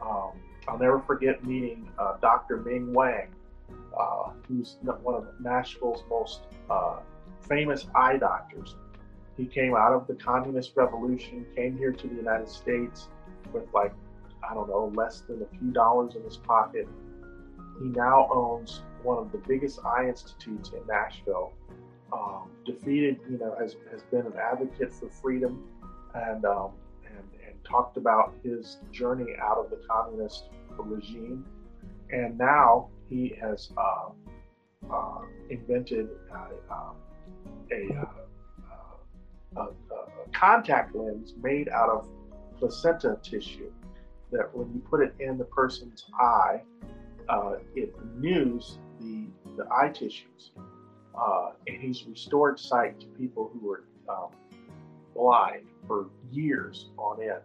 Um, I'll never forget meeting uh, Dr. Ming Wang, uh, who's one of Nashville's most uh, famous eye doctors. He came out of the communist revolution, came here to the United States with like, I don't know, less than a few dollars in his pocket. He now owns one of the biggest eye institutes in Nashville. Um, defeated, you know, has, has been an advocate for freedom and, um, and, and talked about his journey out of the communist regime. And now he has uh, uh, invented uh, a, uh, a, a, contact lens made out of placenta tissue that when you put it in the person's eye, uh, it renews the, the eye tissues. Uh, and he's restored sight to people who were um, blind for years on end.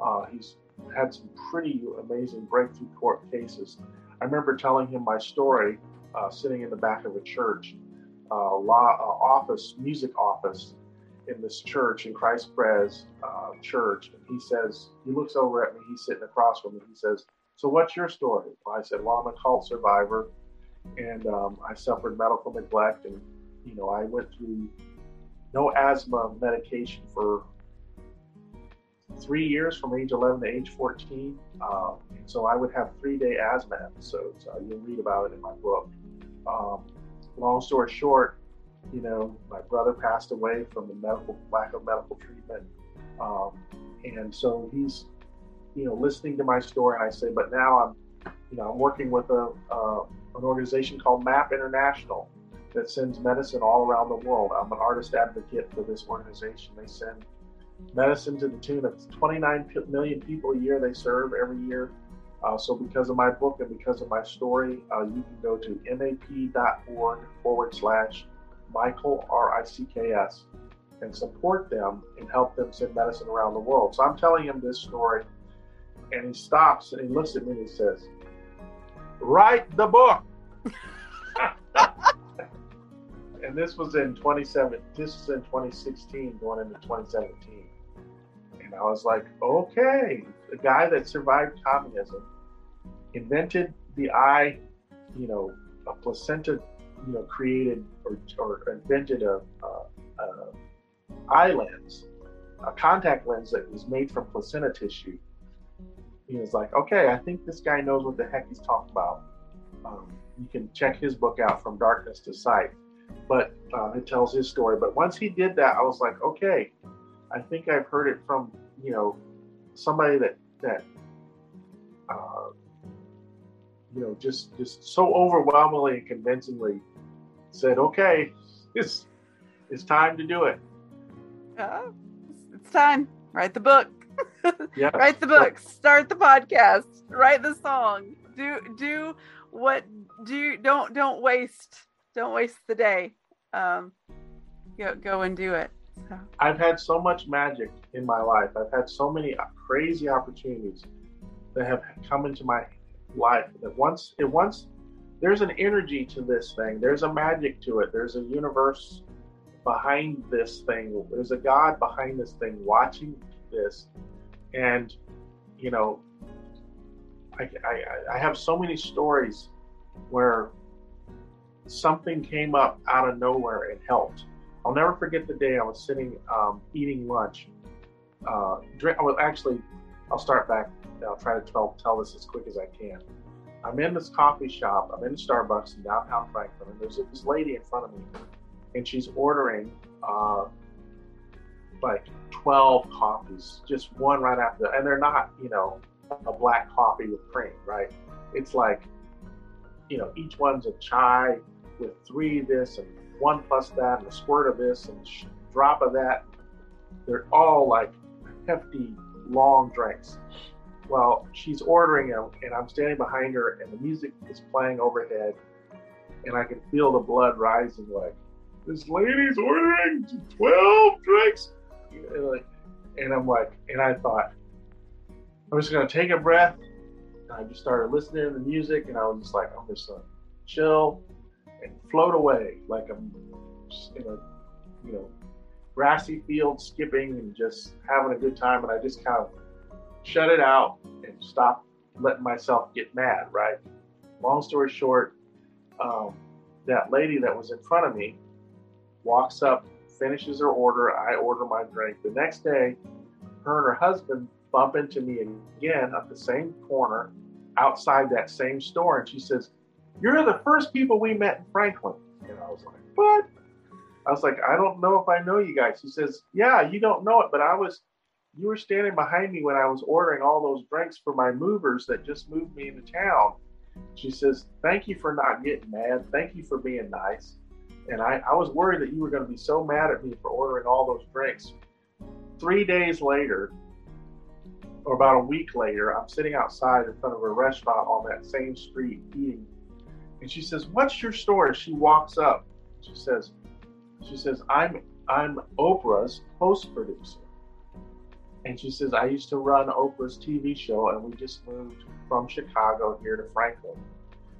Uh, he's had some pretty amazing breakthrough court cases. I remember telling him my story uh, sitting in the back of a church, uh, law uh, office, music office in this church in Christ Pres uh, church. And he says, he looks over at me, he's sitting across from me. He says, So what's your story? Well, I said, Well, I'm a cult survivor and um, I suffered medical neglect. And, you know, I went through no asthma medication for three years from age 11 to age 14. Um, so I would have three day asthma episodes. Uh, you'll read about it in my book. Um, long story short, you know, my brother passed away from the medical lack of medical treatment. Um, and so he's, you know, listening to my story. And I say, but now I'm, you know, I'm working with a, uh, an organization called MAP International that sends medicine all around the world. I'm an artist advocate for this organization. They send medicine to the tune of 29 million people a year they serve every year. Uh, so because of my book and because of my story, uh, you can go to map.org forward slash Michael, R-I-C-K-S, and support them and help them send medicine around the world. So I'm telling him this story, and he stops and he looks at me and he says, write the book. and this was in 27 this was in 2016 going into 2017 and i was like okay the guy that survived communism invented the eye you know a placenta you know created or, or invented a, a, a eye lens a contact lens that was made from placenta tissue. He was like okay i think this guy knows what the heck he's talking about. Um, you can check his book out from darkness to sight. But uh, it tells his story. But once he did that, I was like, okay, I think I've heard it from you know somebody that that uh, you know just just so overwhelmingly and convincingly said, okay, it's it's time to do it. Uh, it's time. Write the book. yeah. Write the book. Start the podcast. Write the song. Do do what do don't don't waste don't waste the day. Um, go go and do it. So. I've had so much magic in my life. I've had so many crazy opportunities that have come into my life that once it once there's an energy to this thing. There's a magic to it. There's a universe behind this thing. There's a God behind this thing watching this. And, you know, I, I, I have so many stories where something came up out of nowhere and helped. I'll never forget the day I was sitting um, eating lunch. Uh, drink, was actually, I'll start back. I'll try to tell, tell this as quick as I can. I'm in this coffee shop. I'm in Starbucks in downtown Franklin, and there's this lady in front of me, and she's ordering uh, like 12 coffees, just one right after, and they're not, you know, a black coffee with cream, right? It's like, you know, each one's a chai, with three of this and one plus that and a squirt of this and a drop of that. They're all like hefty, long drinks. Well, she's ordering and I'm standing behind her, and the music is playing overhead, and I can feel the blood rising. Like this lady's ordering 12 drinks, and, like, and I'm like, and I thought, I'm just gonna take a breath. And I just started listening to the music, and I was just like, I'm just gonna chill and float away, like I'm in a, you know, grassy field, skipping and just having a good time. And I just kind of shut it out and stop letting myself get mad. Right. Long story short, um, that lady that was in front of me walks up, finishes her order. I order my drink. The next day, her and her husband bump into me again at the same corner outside that same store. And she says, You're the first people we met in Franklin. And I was like, What? I was like, I don't know if I know you guys. She says, Yeah, you don't know it, but I was, you were standing behind me when I was ordering all those drinks for my movers that just moved me into town. She says, Thank you for not getting mad. Thank you for being nice. And I, I was worried that you were going to be so mad at me for ordering all those drinks. Three days later, or about a week later, I'm sitting outside in front of a restaurant on that same street eating. And she says, What's your story? She walks up. She says, She says, I'm I'm Oprah's post producer. And she says, I used to run Oprah's TV show and we just moved from Chicago here to Franklin.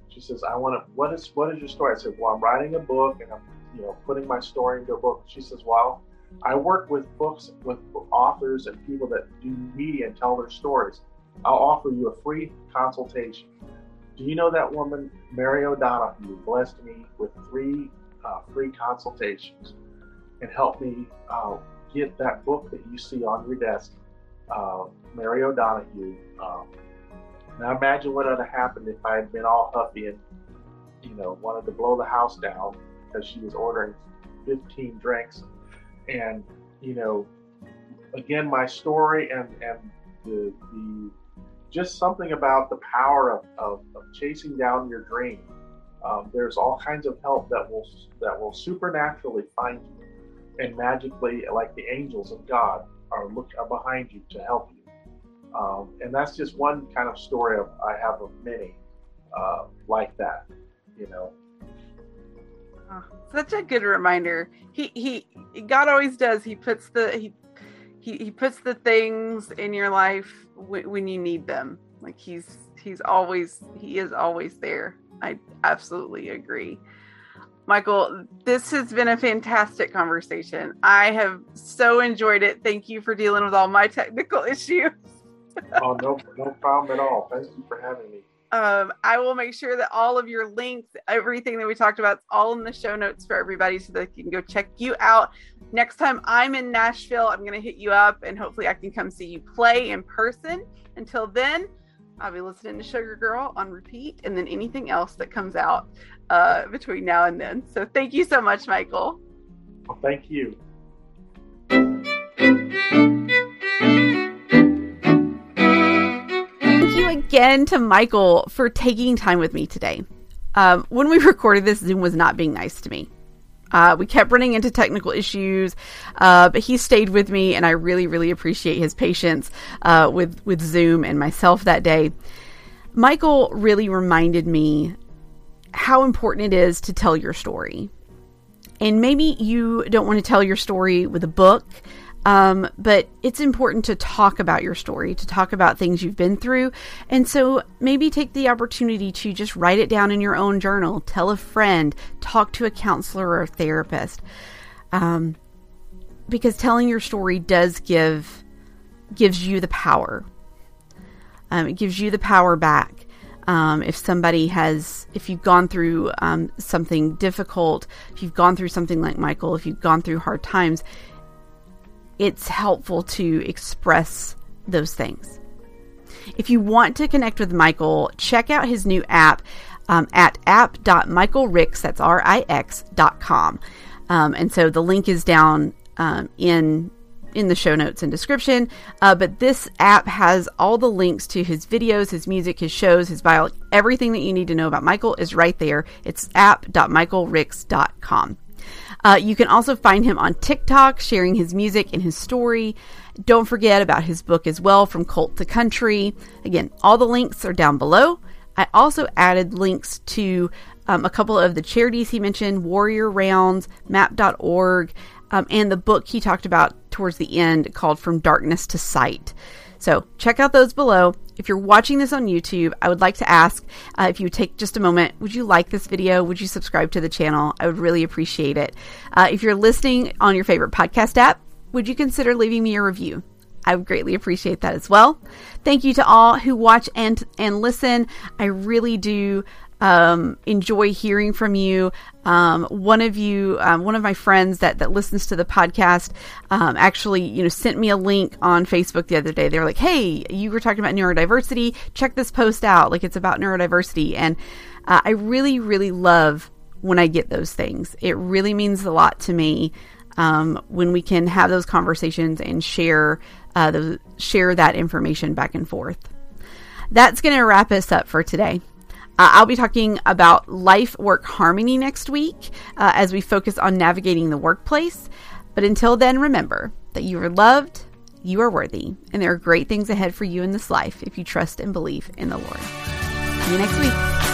She says, I want to, what is, what is your story? I said, well, I'm writing a book and I'm, you know, putting my story into a book. She says, well, I work with books, with authors and people that do media and tell their stories. I'll offer you a free consultation. Do you know that woman, Mary O'Donoghue, blessed me with three uh, free consultations and helped me uh, get that book that you see on your desk, uh, Mary O'Donoghue. Um, now imagine what would have happened if I had been all huffy and, you know, wanted to blow the house down because she was ordering 15 drinks. And, you know, again, my story and, and the, the just something about the power of, of, of chasing down your dream. Um, there's all kinds of help that will that will supernaturally find you, and magically, like the angels of God, are look are behind you to help you. Um, and that's just one kind of story of, I have of many uh, like that, you know. Oh, such a good reminder. He he God always does. He puts the he he, he puts the things in your life w- when you need them. Like he's he's always he is always there. I absolutely agree. Michael, this has been a fantastic conversation. I have so enjoyed it. Thank you for dealing with all my technical issues oh, no, no problem at all. Thank you for having me. Um, I will make sure that all of your links, everything that we talked about, is all in the show notes for everybody so they can go check you out. Next time I'm in Nashville, I'm going to hit you up and hopefully I can come see you play in person. Until then, I'll be listening to Sugar Girl on repeat and then anything else that comes out uh, between now and then. So thank you so much, Michael. Well, thank you. Thank you again to Michael for taking time with me today. Um, when we recorded this, Zoom was not being nice to me. Uh, we kept running into technical issues, uh, but he stayed with me, and I really, really appreciate his patience uh, with with Zoom and myself that day. Michael really reminded me how important it is to tell your story. And maybe you don't want to tell your story with a book. Um, but it's important to talk about your story, to talk about things you've been through. And so maybe take the opportunity to just write it down in your own journal, tell a friend, talk to a counselor or a therapist. Um, because telling your story does give gives you the power. Um, it gives you the power back. Um, if somebody has, if you've gone through um, something difficult, if you've gone through something like Michael, if you've gone through hard times, it's helpful to express those things. If you want to connect with Michael, check out his new app um, at app.michaelrix, that's R-I-X dot com. Um, and so the link is down um, in in the show notes and description. Uh, but this app has all the links to his videos, his music, his shows, his bio, everything that you need to know about Michael is right there. It's app.michaelrix.com. Uh, you can also find him on TikTok, sharing his music and his story. Don't forget about his book as well, From Cult to Country. Again, all the links are down below. I also added links to um, a couple of the charities he mentioned Warrior Rounds, map.org, um, and the book he talked about towards the end called From Darkness to Sight. So check out those below. If you're watching this on YouTube, I would like to ask uh, if you take just a moment, would you like this video? Would you subscribe to the channel? I would really appreciate it. Uh, if you're listening on your favorite podcast app, would you consider leaving me a review? I would greatly appreciate that as well. Thank you to all who watch and and listen. I really do um, enjoy hearing from you. Um, one of you, um, one of my friends that that listens to the podcast, um, actually, you know, sent me a link on Facebook the other day. They were like, "Hey, you were talking about neurodiversity. Check this post out. Like, it's about neurodiversity." And uh, I really, really love when I get those things. It really means a lot to me um, when we can have those conversations and share uh, the, share that information back and forth. That's going to wrap us up for today. Uh, I'll be talking about life work harmony next week uh, as we focus on navigating the workplace. But until then, remember that you are loved, you are worthy, and there are great things ahead for you in this life if you trust and believe in the Lord. See you next week.